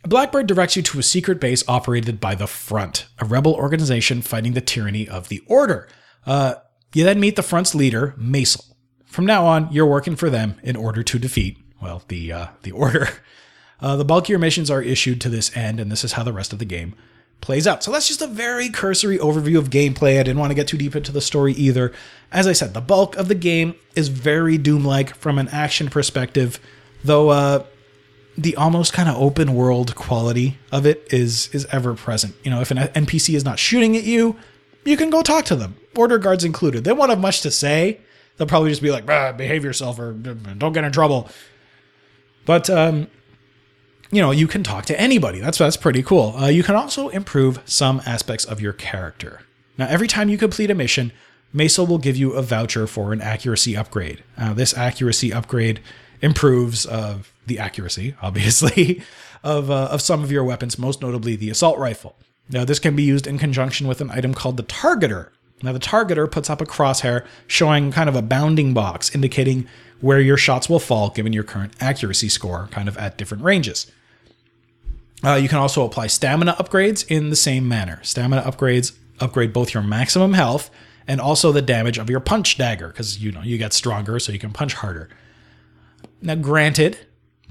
Blackbird directs you to a secret base operated by the Front, a rebel organization fighting the tyranny of the Order. Uh, you then meet the Front's leader, Macil. From now on, you're working for them in order to defeat, well, the uh, the Order. [laughs] Uh, the bulkier missions are issued to this end, and this is how the rest of the game plays out. So that's just a very cursory overview of gameplay. I didn't want to get too deep into the story either. As I said, the bulk of the game is very Doom like from an action perspective, though uh, the almost kind of open world quality of it is is ever present. You know, if an NPC is not shooting at you, you can go talk to them. Border guards included. They won't have much to say. They'll probably just be like, "Ah, behave yourself or don't get in trouble. But um, you know, you can talk to anybody. That's that's pretty cool. Uh, you can also improve some aspects of your character. Now, every time you complete a mission, Macil will give you a voucher for an accuracy upgrade. Uh, this accuracy upgrade improves uh, the accuracy, [laughs] obviously, of uh, of some of your weapons, most notably the assault rifle. Now, this can be used in conjunction with an item called the Targeter. Now, the Targeter puts up a crosshair showing kind of a bounding box indicating where your shots will fall given your current accuracy score, kind of at different ranges. Uh, you can also apply stamina upgrades in the same manner. Stamina upgrades upgrade both your maximum health and also the damage of your punch dagger because you know you get stronger, so you can punch harder. Now, granted,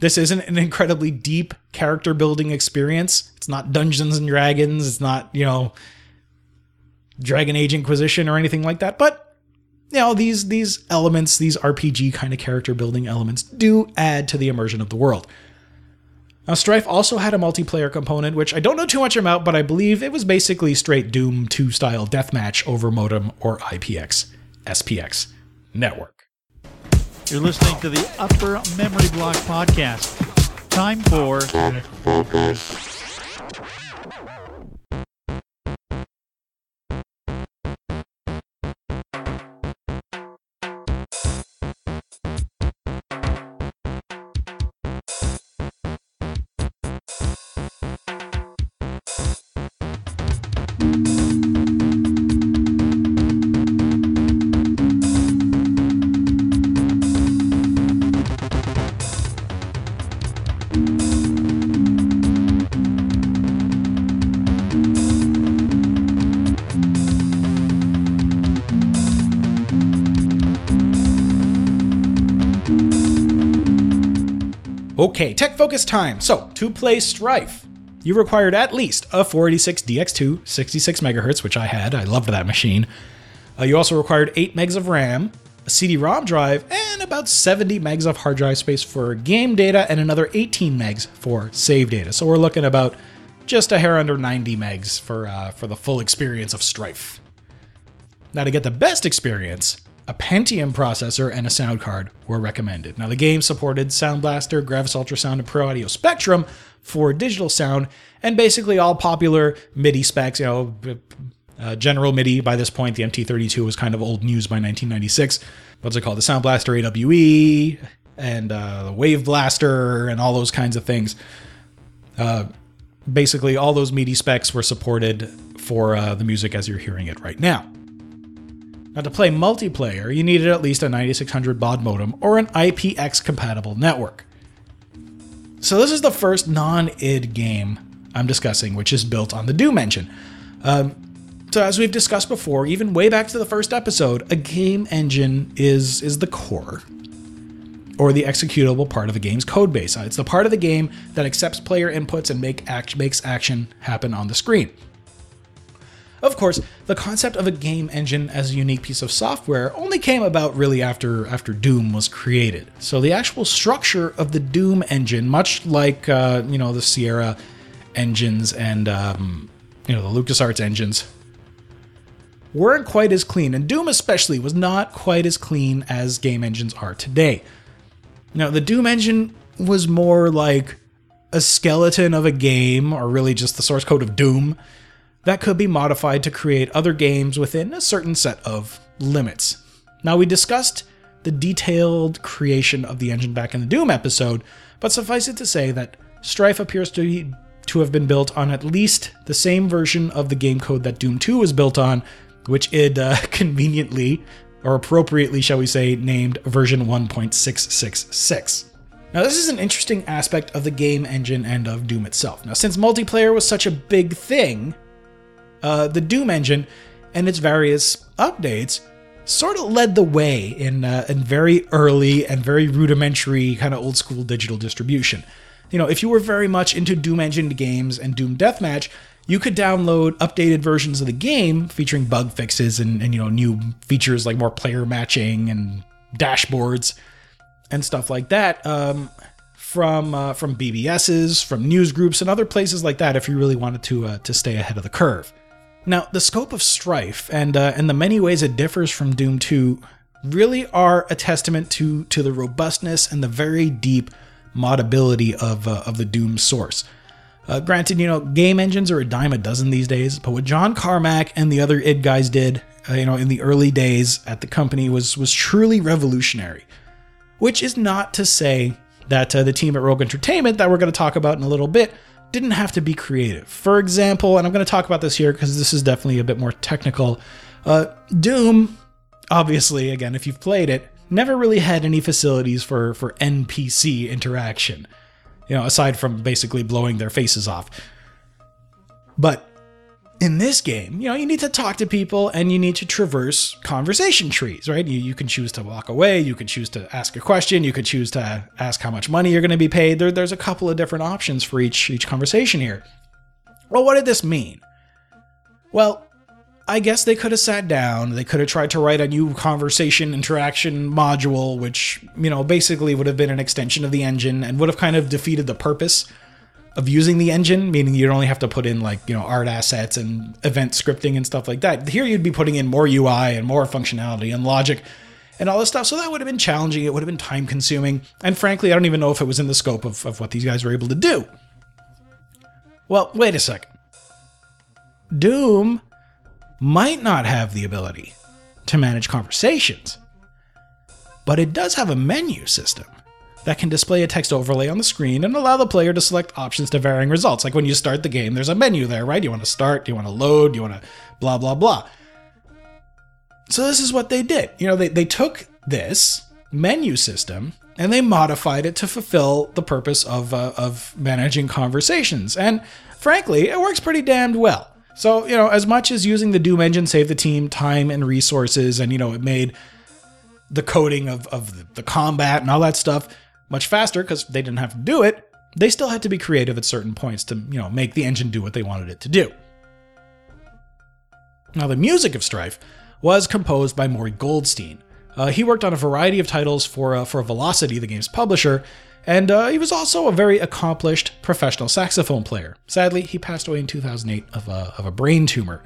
this isn't an incredibly deep character building experience. It's not Dungeons and Dragons. It's not you know Dragon Age Inquisition or anything like that. But you know these these elements, these RPG kind of character building elements, do add to the immersion of the world. Now, Strife also had a multiplayer component, which I don't know too much about, but I believe it was basically straight Doom 2 style deathmatch over modem or IPX, SPX network. You're listening to the Upper Memory Block Podcast. Time for Okay, tech focus time. So, to play Strife, you required at least a 486 DX2 66 megahertz, which I had. I loved that machine. Uh, you also required 8 megs of RAM, a CD-ROM drive, and about 70 megs of hard drive space for game data, and another 18 megs for save data. So we're looking about just a hair under 90 megs for uh, for the full experience of Strife. Now, to get the best experience, a Pentium processor and a sound card were recommended. Now, the game supported Sound Blaster, Gravis Ultrasound, and Pro Audio Spectrum for digital sound, and basically all popular MIDI specs. You know, uh, General MIDI by this point, the MT32 was kind of old news by 1996. What's it called? The Sound Blaster AWE and uh, the Wave Blaster and all those kinds of things. Uh, basically, all those MIDI specs were supported for uh, the music as you're hearing it right now. Now, to play multiplayer, you needed at least a 9600 baud modem or an IPX compatible network. So, this is the first non id game I'm discussing, which is built on the Doom engine. Um, so, as we've discussed before, even way back to the first episode, a game engine is, is the core or the executable part of a game's code base. It's the part of the game that accepts player inputs and make act, makes action happen on the screen. Of course, the concept of a game engine as a unique piece of software only came about really after after Doom was created. So the actual structure of the Doom engine, much like uh, you know the Sierra engines and um, you know the LucasArts engines, weren't quite as clean, and Doom especially was not quite as clean as game engines are today. Now the Doom engine was more like a skeleton of a game, or really just the source code of Doom, that could be modified to create other games within a certain set of limits. Now, we discussed the detailed creation of the engine back in the Doom episode, but suffice it to say that Strife appears to be to have been built on at least the same version of the game code that Doom 2 was built on, which it uh, [laughs] conveniently, or appropriately, shall we say, named version 1.666. Now, this is an interesting aspect of the game engine and of Doom itself. Now, since multiplayer was such a big thing, uh, the Doom engine and its various updates sort of led the way in, uh, in very early and very rudimentary kind of old school digital distribution. You know, if you were very much into Doom engine games and Doom Deathmatch, you could download updated versions of the game featuring bug fixes and, and you know new features like more player matching and dashboards and stuff like that um, from uh, from BBSs, from news groups, and other places like that. If you really wanted to uh, to stay ahead of the curve. Now, the scope of Strife and uh, and the many ways it differs from Doom 2 really are a testament to to the robustness and the very deep modability of uh, of the Doom source. Uh, granted, you know, game engines are a dime a dozen these days, but what John Carmack and the other id guys did, uh, you know, in the early days at the company was was truly revolutionary. Which is not to say that uh, the team at Rogue Entertainment that we're going to talk about in a little bit didn't have to be creative. For example, and I'm going to talk about this here because this is definitely a bit more technical. Uh, Doom, obviously, again, if you've played it, never really had any facilities for for NPC interaction. You know, aside from basically blowing their faces off. But in this game, you know, you need to talk to people and you need to traverse conversation trees, right? You, you can choose to walk away, you can choose to ask a question, you could choose to ask how much money you're going to be paid. There, there's a couple of different options for each each conversation here. Well, what did this mean? Well, I guess they could have sat down, they could have tried to write a new conversation interaction module, which, you know, basically would have been an extension of the engine and would have kind of defeated the purpose of using the engine, meaning you'd only have to put in like, you know, art assets and event scripting and stuff like that. Here you'd be putting in more UI and more functionality and logic and all this stuff. So that would have been challenging. It would have been time consuming. And frankly, I don't even know if it was in the scope of, of what these guys were able to do. Well, wait a second. Doom might not have the ability to manage conversations, but it does have a menu system that can display a text overlay on the screen and allow the player to select options to varying results. Like when you start the game, there's a menu there, right? You want to start, Do you want to load, Do you want to blah, blah, blah. So this is what they did. You know, they, they took this menu system and they modified it to fulfill the purpose of, uh, of managing conversations. And frankly, it works pretty damned well. So, you know, as much as using the Doom engine saved the team time and resources, and, you know, it made the coding of, of the combat and all that stuff much faster because they didn't have to do it, they still had to be creative at certain points to, you know, make the engine do what they wanted it to do. Now, the music of Strife was composed by Morey Goldstein. Uh, he worked on a variety of titles for uh, for Velocity, the game's publisher, and uh, he was also a very accomplished professional saxophone player. Sadly, he passed away in 2008 of a, of a brain tumor.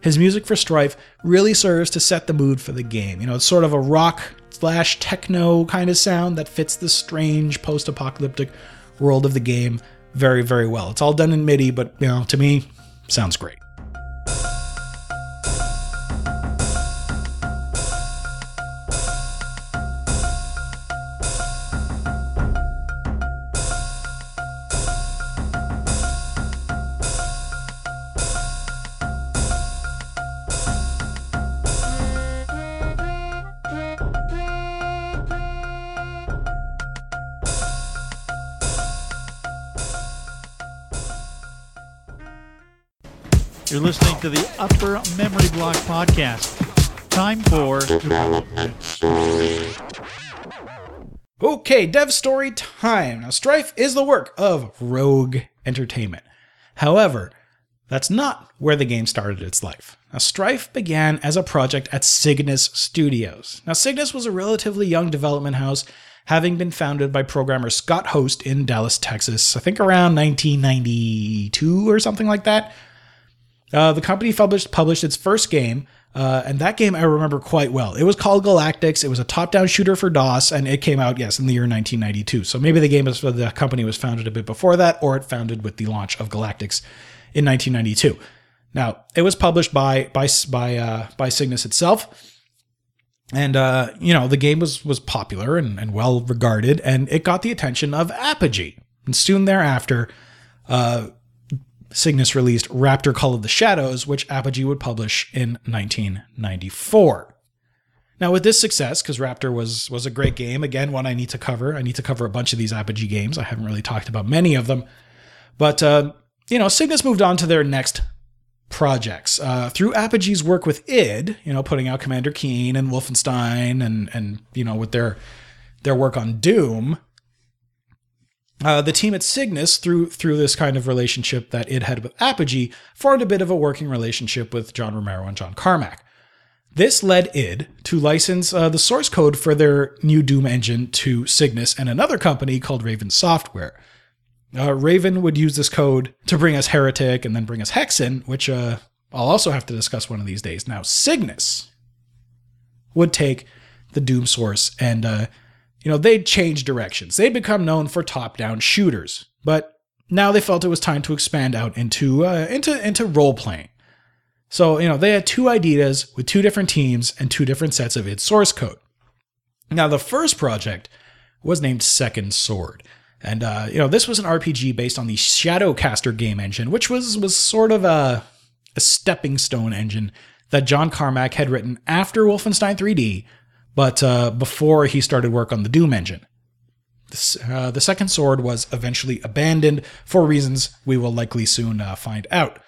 His music for Strife really serves to set the mood for the game. You know, it's sort of a rock slash techno kind of sound that fits the strange post apocalyptic world of the game very, very well. It's all done in MIDI, but, you know, to me, sounds great. You're listening to the Upper Memory Block Podcast. Time for Okay, dev story time. Now, Strife is the work of Rogue Entertainment. However, that's not where the game started its life. Now, Strife began as a project at Cygnus Studios. Now, Cygnus was a relatively young development house, having been founded by programmer Scott Host in Dallas, Texas, I think around 1992 or something like that. Uh, the company published published its first game, uh, and that game I remember quite well. It was called Galactix. It was a top-down shooter for DOS, and it came out yes in the year 1992. So maybe the game was the company was founded a bit before that, or it founded with the launch of Galactix in 1992. Now it was published by by by uh, by Cygnus itself and uh, you know the game was was popular and, and well regarded, and it got the attention of Apogee. And soon thereafter, uh, Cygnus released Raptor Call of the Shadows, which Apogee would publish in 1994. Now, with this success, because Raptor was was a great game, again one I need to cover. I need to cover a bunch of these Apogee games. I haven't really talked about many of them, but uh, you know, Cygnus moved on to their next projects uh, through Apogee's work with id you know putting out commander keen and wolfenstein and and you know with their their work on doom uh, the team at cygnus through through this kind of relationship that it had with apogee formed a bit of a working relationship with john romero and john carmack this led id to license uh, the source code for their new doom engine to cygnus and another company called raven software uh, Raven would use this code to bring us Heretic and then bring us Hexen, which uh, I'll also have to discuss one of these days. Now, Cygnus would take the Doom source and, uh, you know, they'd change directions. They'd become known for top-down shooters, but now they felt it was time to expand out into uh, into into role playing. So, you know, they had two ideas with two different teams and two different sets of its source code. Now, the first project was named Second Sword. And uh, you know, this was an RPG based on the Shadowcaster game engine, which was was sort of a, a stepping stone engine that John Carmack had written after Wolfenstein 3D, but uh, before he started work on the Doom engine. Uh, the second sword was eventually abandoned for reasons we will likely soon uh, find out.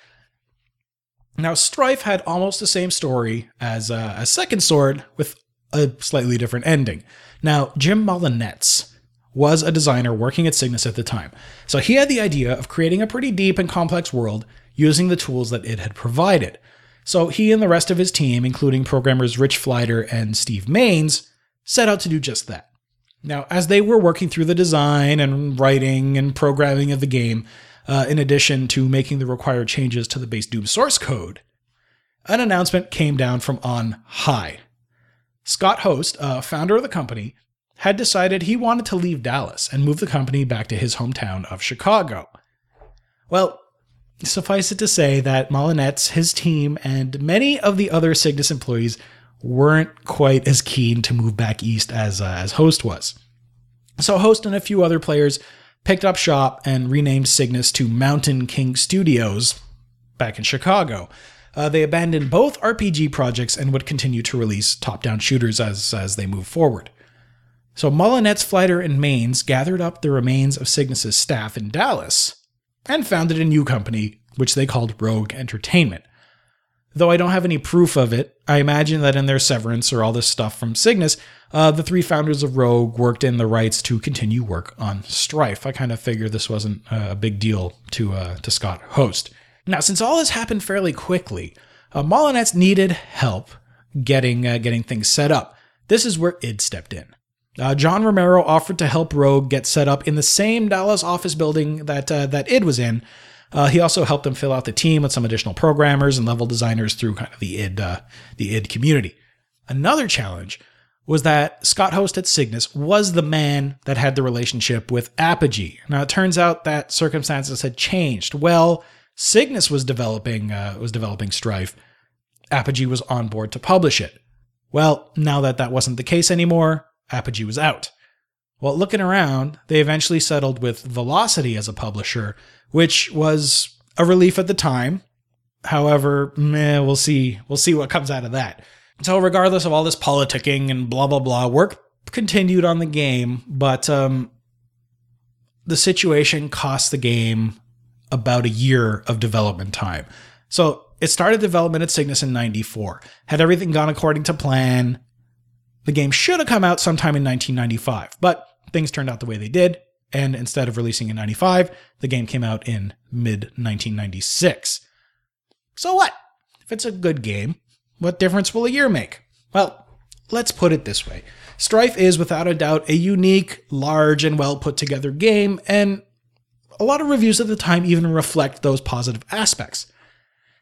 Now, Strife had almost the same story as uh, a second sword with a slightly different ending. Now, Jim Molinets was a designer working at Cygnus at the time. So he had the idea of creating a pretty deep and complex world using the tools that it had provided. So he and the rest of his team, including programmers Rich Fleider and Steve Maines, set out to do just that. Now, as they were working through the design and writing and programming of the game, uh, in addition to making the required changes to the base Doom source code, an announcement came down from on high. Scott Host, uh, founder of the company, had decided he wanted to leave Dallas and move the company back to his hometown of Chicago. Well, suffice it to say that Molinets, his team, and many of the other Cygnus employees weren't quite as keen to move back east as, uh, as Host was. So Host and a few other players picked up shop and renamed Cygnus to Mountain King Studios back in Chicago. Uh, they abandoned both RPG projects and would continue to release top-down shooters as, as they move forward. So Molinets, Fleider, and Maines gathered up the remains of Cygnus's staff in Dallas and founded a new company, which they called Rogue Entertainment. Though I don't have any proof of it, I imagine that in their severance or all this stuff from Cygnus, uh, the three founders of Rogue worked in the rights to continue work on Strife. I kind of figured this wasn't a big deal to uh, to Scott Host. Now, since all this happened fairly quickly, uh, Molinets needed help getting uh, getting things set up. This is where id stepped in. Uh, John Romero offered to help Rogue get set up in the same Dallas office building that uh, that id was in. Uh, he also helped them fill out the team with some additional programmers and level designers through kind of the id uh, the id community. Another challenge was that Scott Host at Cygnus was the man that had the relationship with Apogee. Now it turns out that circumstances had changed. Well, Cygnus was developing uh, was developing Strife. Apogee was on board to publish it. Well, now that that wasn't the case anymore, Apogee was out. Well, looking around, they eventually settled with Velocity as a publisher, which was a relief at the time. However, meh, we'll see. We'll see what comes out of that. So, regardless of all this politicking and blah blah blah, work continued on the game, but um, the situation cost the game about a year of development time. So, it started development at Cygnus in '94. Had everything gone according to plan, the game should have come out sometime in 1995, but things turned out the way they did, and instead of releasing in 95, the game came out in mid 1996. So what? If it's a good game, what difference will a year make? Well, let's put it this way Strife is without a doubt a unique, large, and well put together game, and a lot of reviews at the time even reflect those positive aspects.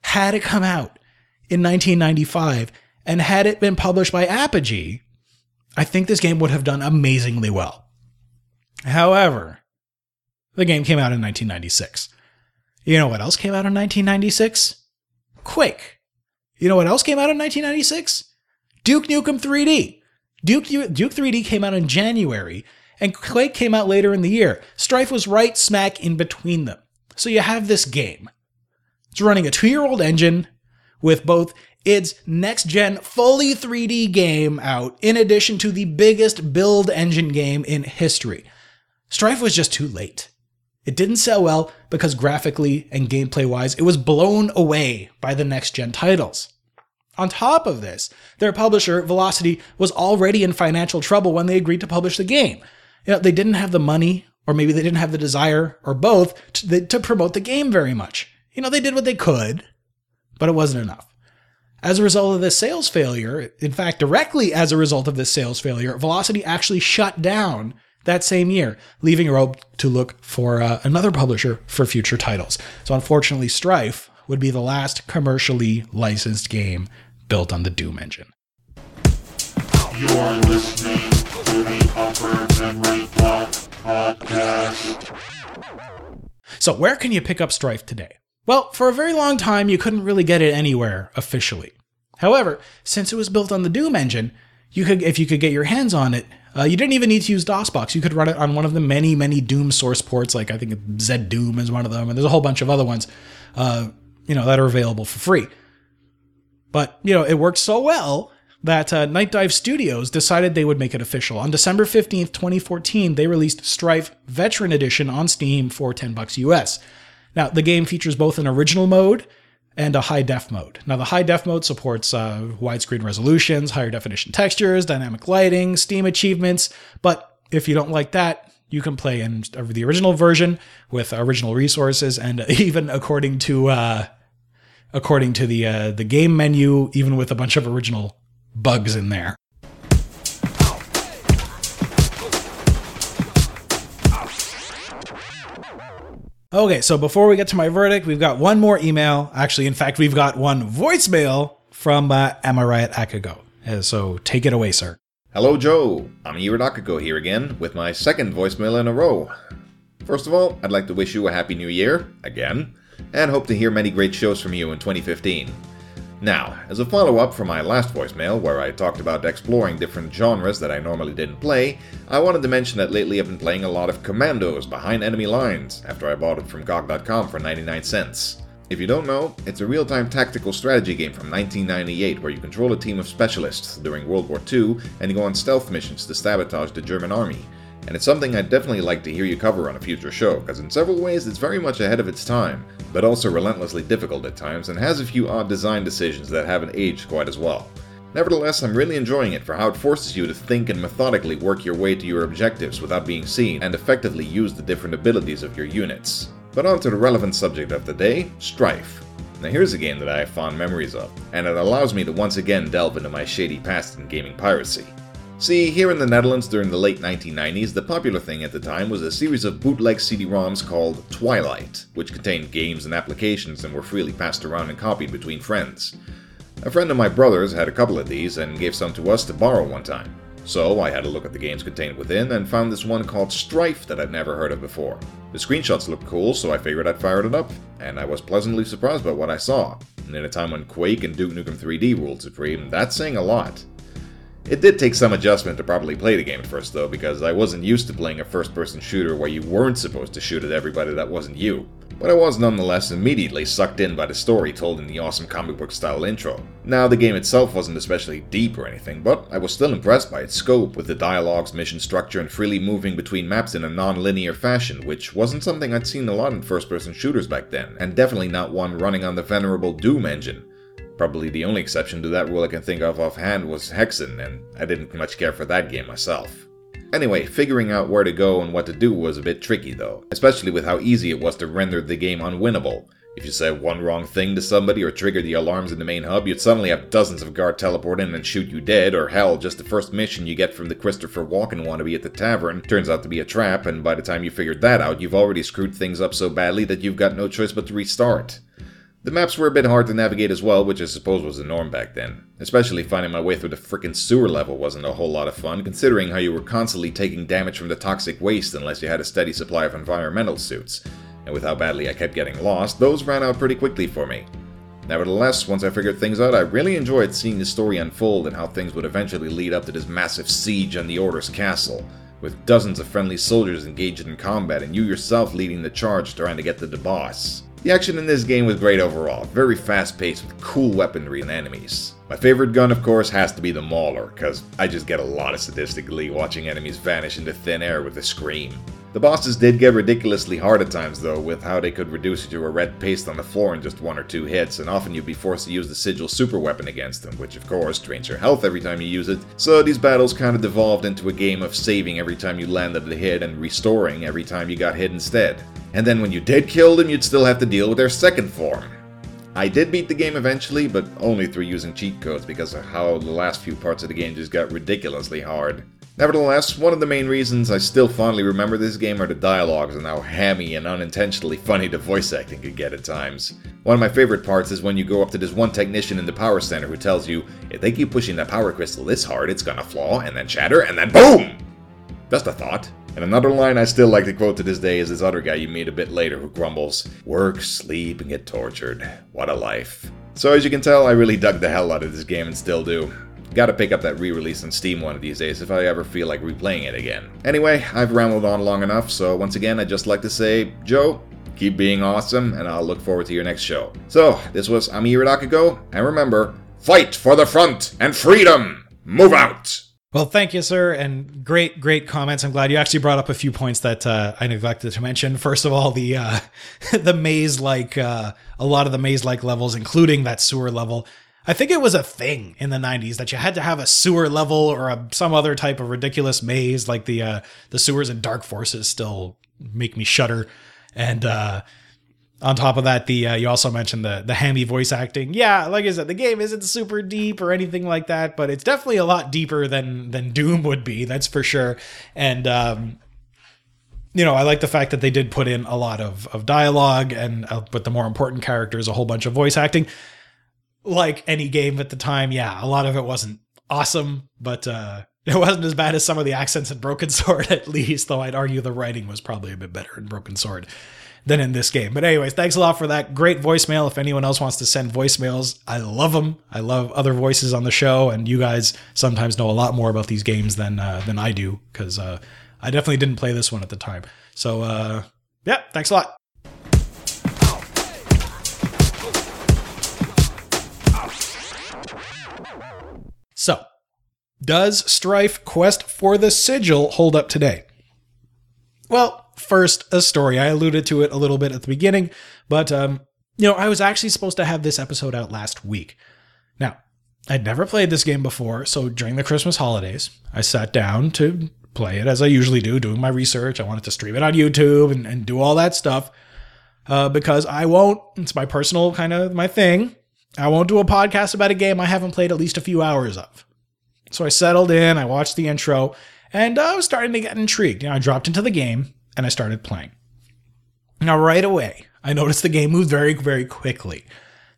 had it come out in 1995 and had it been published by Apogee, I think this game would have done amazingly well. However, the game came out in 1996. You know what else came out in 1996? Quake. You know what else came out in 1996? Duke Nukem 3D. Duke, Duke 3D came out in January, and Quake came out later in the year. Strife was right smack in between them. So you have this game. It's running a two year old engine with both its next gen fully 3D game out, in addition to the biggest build engine game in history. Strife was just too late. It didn't sell well because graphically and gameplay wise, it was blown away by the next gen titles. On top of this, their publisher, Velocity, was already in financial trouble when they agreed to publish the game. You know, they didn't have the money, or maybe they didn't have the desire, or both, to, to promote the game very much. You know, they did what they could, but it wasn't enough. As a result of this sales failure, in fact, directly as a result of this sales failure, Velocity actually shut down that same year, leaving Rogue to look for uh, another publisher for future titles. So unfortunately, Strife would be the last commercially licensed game built on the Doom engine. You're listening to the Upper Memory Block Podcast. So where can you pick up Strife today? Well, for a very long time, you couldn't really get it anywhere officially. However, since it was built on the Doom engine, you could, if you could get your hands on it, uh, you didn't even need to use DOSBox. You could run it on one of the many, many Doom source ports, like I think Z Doom is one of them, and there's a whole bunch of other ones, uh, you know, that are available for free. But you know, it worked so well that uh, Night Dive Studios decided they would make it official. On December 15th, 2014, they released Strife Veteran Edition on Steam for 10 bucks US. Now, the game features both an original mode and a high def mode. Now, the high def mode supports uh, widescreen resolutions, higher definition textures, dynamic lighting, Steam achievements, but if you don't like that, you can play in the original version with original resources and [laughs] even according to uh, according to the uh, the game menu, even with a bunch of original bugs in there. Okay, so before we get to my verdict, we've got one more email. Actually, in fact, we've got one voicemail from uh, Amarai Akago. Uh, so take it away, sir. Hello, Joe. I'm Iridakako here again with my second voicemail in a row. First of all, I'd like to wish you a happy new year, again, and hope to hear many great shows from you in 2015. Now, as a follow up from my last voicemail, where I talked about exploring different genres that I normally didn't play, I wanted to mention that lately I've been playing a lot of Commandos Behind Enemy Lines after I bought it from GOG.com for 99 cents. If you don't know, it's a real time tactical strategy game from 1998 where you control a team of specialists during World War II and go on stealth missions to sabotage the German army. And it's something I'd definitely like to hear you cover on a future show, because in several ways it's very much ahead of its time, but also relentlessly difficult at times and has a few odd design decisions that haven't aged quite as well. Nevertheless, I'm really enjoying it for how it forces you to think and methodically work your way to your objectives without being seen and effectively use the different abilities of your units. But on to the relevant subject of the day Strife. Now, here's a game that I have fond memories of, and it allows me to once again delve into my shady past in gaming piracy. See, here in the Netherlands during the late 1990s, the popular thing at the time was a series of bootleg CD-ROMs called Twilight, which contained games and applications and were freely passed around and copied between friends. A friend of my brother's had a couple of these and gave some to us to borrow one time. So I had a look at the games contained within and found this one called Strife that I'd never heard of before. The screenshots looked cool, so I figured I'd fire it up, and I was pleasantly surprised by what I saw. And in a time when Quake and Duke Nukem 3D ruled supreme, that's saying a lot. It did take some adjustment to properly play the game at first, though, because I wasn't used to playing a first person shooter where you weren't supposed to shoot at everybody that wasn't you. But I was nonetheless immediately sucked in by the story told in the awesome comic book style intro. Now, the game itself wasn't especially deep or anything, but I was still impressed by its scope, with the dialogues, mission structure, and freely moving between maps in a non linear fashion, which wasn't something I'd seen a lot in first person shooters back then, and definitely not one running on the venerable Doom engine. Probably the only exception to that rule I can think of offhand was Hexen, and I didn't much care for that game myself. Anyway, figuring out where to go and what to do was a bit tricky though, especially with how easy it was to render the game unwinnable. If you said one wrong thing to somebody or triggered the alarms in the main hub, you'd suddenly have dozens of guard teleport in and shoot you dead, or hell, just the first mission you get from the Christopher Walken wannabe at the tavern turns out to be a trap, and by the time you figured that out, you've already screwed things up so badly that you've got no choice but to restart. The maps were a bit hard to navigate as well, which I suppose was the norm back then. Especially finding my way through the frickin' sewer level wasn't a whole lot of fun, considering how you were constantly taking damage from the toxic waste unless you had a steady supply of environmental suits. And with how badly I kept getting lost, those ran out pretty quickly for me. Nevertheless, once I figured things out, I really enjoyed seeing the story unfold and how things would eventually lead up to this massive siege on the Order's castle, with dozens of friendly soldiers engaged in combat and you yourself leading the charge trying to get to the boss. The action in this game was great overall, very fast paced with cool weaponry and enemies. My favorite gun, of course, has to be the Mauler, cause I just get a lot of sadistic glee watching enemies vanish into thin air with a scream. The bosses did get ridiculously hard at times though, with how they could reduce you to a red paste on the floor in just one or two hits, and often you'd be forced to use the Sigil super weapon against them, which of course drains your health every time you use it. So these battles kind of devolved into a game of saving every time you landed a hit and restoring every time you got hit instead. And then when you did kill them, you'd still have to deal with their second form. I did beat the game eventually, but only through using cheat codes because of how the last few parts of the game just got ridiculously hard. Nevertheless, one of the main reasons I still fondly remember this game are the dialogues and how hammy and unintentionally funny the voice acting could get at times. One of my favorite parts is when you go up to this one technician in the power center who tells you, if they keep pushing that power crystal this hard, it's gonna flaw, and then shatter, and then BOOM! Just a thought. And another line I still like to quote to this day is this other guy you meet a bit later who grumbles, Work, sleep, and get tortured. What a life. So as you can tell, I really dug the hell out of this game and still do. Gotta pick up that re-release on Steam one of these days if I ever feel like replaying it again. Anyway, I've rambled on long enough, so once again I'd just like to say, Joe, keep being awesome, and I'll look forward to your next show. So, this was Ami Iridakago, and remember, fight for the front and freedom! Move out! Well, thank you, sir, and great, great comments. I'm glad you actually brought up a few points that uh, I neglected to mention. [laughs] First of all, the uh, [laughs] the maze like uh, a lot of the maze like levels, including that sewer level. I think it was a thing in the 90s that you had to have a sewer level or a, some other type of ridiculous maze, like the uh, the sewers in Dark Forces still make me shudder. And uh, on top of that, the uh, you also mentioned the the hammy voice acting. Yeah, like I said, the game isn't super deep or anything like that, but it's definitely a lot deeper than than Doom would be. That's for sure. And um, you know, I like the fact that they did put in a lot of of dialogue and uh, with the more important characters, a whole bunch of voice acting. Like any game at the time, yeah, a lot of it wasn't awesome, but uh, [laughs] it wasn't as bad as some of the accents in Broken Sword, [laughs] at least. Though I'd argue the writing was probably a bit better in Broken Sword than in this game. But anyways, thanks a lot for that great voicemail. If anyone else wants to send voicemails, I love them. I love other voices on the show, and you guys sometimes know a lot more about these games than uh, than I do because uh, I definitely didn't play this one at the time. So uh, yeah, thanks a lot. So, does Strife Quest for the Sigil hold up today? Well, first, a story. I alluded to it a little bit at the beginning, but um, you know, I was actually supposed to have this episode out last week. Now, I'd never played this game before, so during the Christmas holidays, I sat down to play it as I usually do, doing my research. I wanted to stream it on YouTube and, and do all that stuff uh, because I won't. It's my personal kind of my thing. I won't do a podcast about a game I haven't played at least a few hours of. So I settled in, I watched the intro, and I was starting to get intrigued. You know, I dropped into the game and I started playing. Now, right away, I noticed the game moved very, very quickly.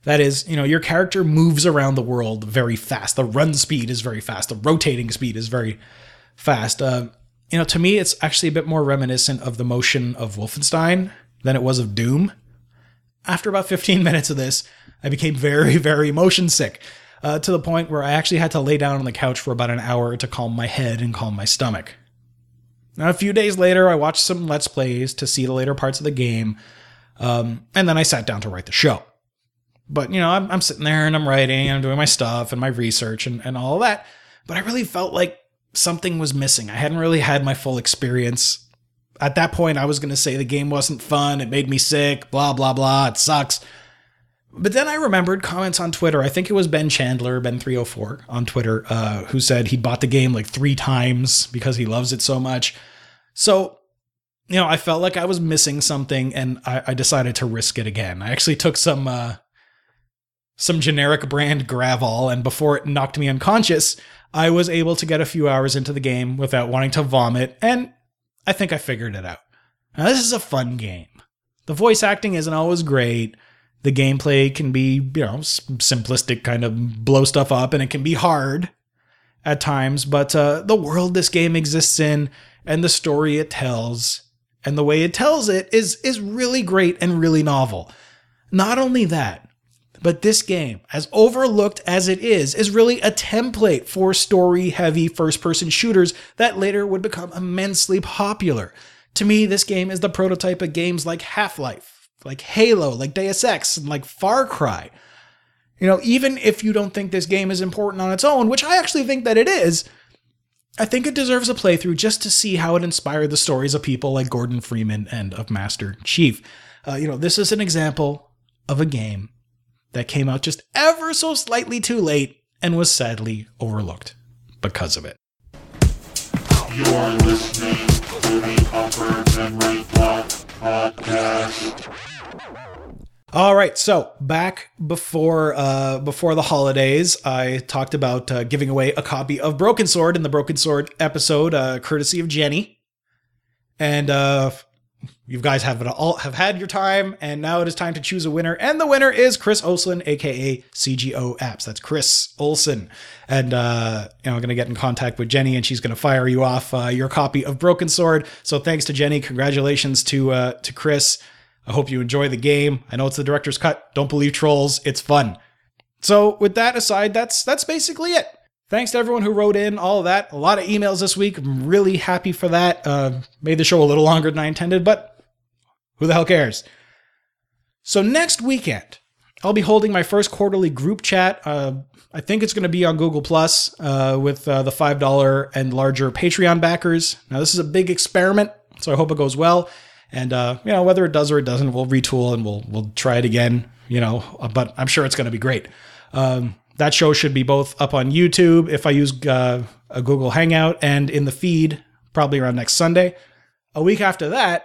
That is, you know, your character moves around the world very fast. The run speed is very fast. The rotating speed is very fast. Uh, you know, to me, it's actually a bit more reminiscent of the motion of Wolfenstein than it was of Doom. After about 15 [laughs] minutes of this, I became very, very motion sick uh, to the point where I actually had to lay down on the couch for about an hour to calm my head and calm my stomach. Now, a few days later, I watched some Let's Plays to see the later parts of the game, um, and then I sat down to write the show. But, you know, I'm, I'm sitting there and I'm writing, and I'm doing my stuff and my research and, and all that. But I really felt like something was missing. I hadn't really had my full experience. At that point, I was going to say the game wasn't fun, it made me sick, blah, blah, blah, it sucks. But then I remembered comments on Twitter. I think it was Ben Chandler, Ben304 on Twitter, uh, who said he bought the game like three times because he loves it so much. So, you know, I felt like I was missing something and I, I decided to risk it again. I actually took some uh, some generic brand Gravol, and before it knocked me unconscious, I was able to get a few hours into the game without wanting to vomit, and I think I figured it out. Now, this is a fun game. The voice acting isn't always great The gameplay can be, you know, simplistic, kind of blow stuff up, and it can be hard at times. But uh, the world this game exists in, and the story it tells, and the way it tells it is is really great and really novel. Not only that, but this game, as overlooked as it is, is really a template for story heavy first person shooters that later would become immensely popular. To me, this game is the prototype of games like Half Life, like Halo, like Deus Ex, and like Far Cry. You know, even if you don't think this game is important on its own, which I actually think that it is, I think it deserves a playthrough just to see how it inspired the stories of people like Gordon Freeman and of Master Chief. Uh, you know, this is an example of a game that came out just ever so slightly too late and was sadly overlooked because of it. You're listening to the Upper Podcast. All right, so back before uh, before the holidays, I talked about uh, giving away a copy of Broken Sword in the Broken Sword episode, uh, courtesy of Jenny. And uh, you guys have it all have had your time, and now it is time to choose a winner. And the winner is Chris Olson, aka CGO Apps. That's Chris Olson. And uh, you know, I'm gonna get in contact with Jenny, and she's gonna fire you off uh, your copy of Broken Sword. So thanks to Jenny. Congratulations to uh, to Chris. I hope you enjoy the game. I know it's the director's cut. Don't believe trolls. It's fun. So with that aside, that's that's basically it. Thanks to everyone who wrote in, all of that. A lot of emails this week. I'm really happy for that. Uh, made the show a little longer than I intended, but who the hell cares? So next weekend, I'll be holding my first quarterly group chat. Uh, I think it's going to be on Google Plus uh, with uh, the five dollar and larger Patreon backers. Now this is a big experiment, so I hope it goes well. And uh, you know whether it does or it doesn't, we'll retool and we'll we'll try it again. You know, uh, but I'm sure it's going to be great. Um, that show should be both up on YouTube if I use uh, a Google Hangout and in the feed probably around next Sunday. A week after that,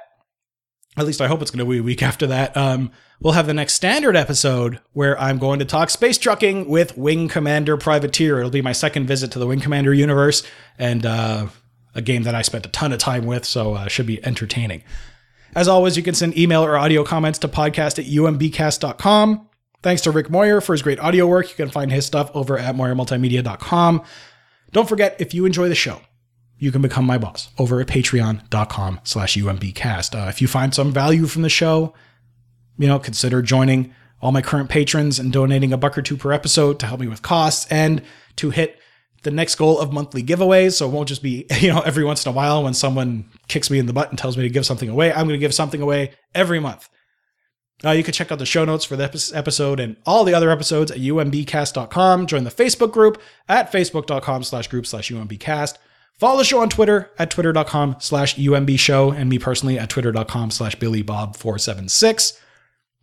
at least I hope it's going to be a week after that. Um, we'll have the next standard episode where I'm going to talk space trucking with Wing Commander Privateer. It'll be my second visit to the Wing Commander universe and uh, a game that I spent a ton of time with, so uh, should be entertaining. As always, you can send email or audio comments to podcast at umbcast.com. Thanks to Rick Moyer for his great audio work. You can find his stuff over at moyermultimedia.com. Don't forget, if you enjoy the show, you can become my boss over at patreon.com slash umbcast. Uh, if you find some value from the show, you know, consider joining all my current patrons and donating a buck or two per episode to help me with costs and to hit the next goal of monthly giveaways. So it won't just be, [laughs] you know, every once in a while when someone kicks me in the butt and tells me to give something away. I'm going to give something away every month. Uh, you can check out the show notes for this episode and all the other episodes at umbcast.com. Join the Facebook group at facebook.com slash group slash umbcast. Follow the show on Twitter at twitter.com slash umbshow and me personally at twitter.com slash billybob476.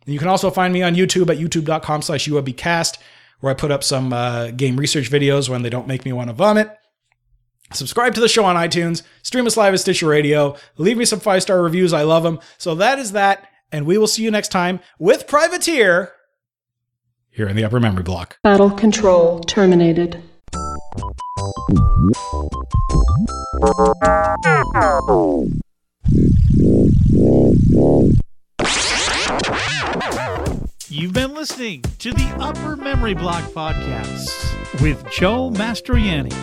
You can also find me on YouTube at youtube.com slash umbcast where I put up some uh, game research videos when they don't make me want to vomit. Subscribe to the show on iTunes, stream us live at Stitcher Radio, leave me some five star reviews. I love them. So that is that. And we will see you next time with Privateer here in the upper memory block. Battle control terminated. You've been listening to the Upper Memory Block Podcast with Joe Mastroianni.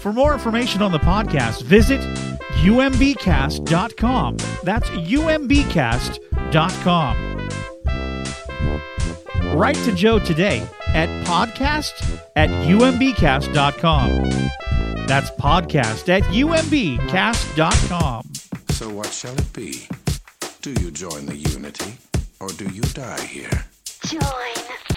For more information on the podcast, visit umbcast.com. That's umbcast.com. Write to Joe today at podcast at umbcast.com. That's podcast at umbcast.com. So what shall it be? Do you join the Unity, or do you die here? Join.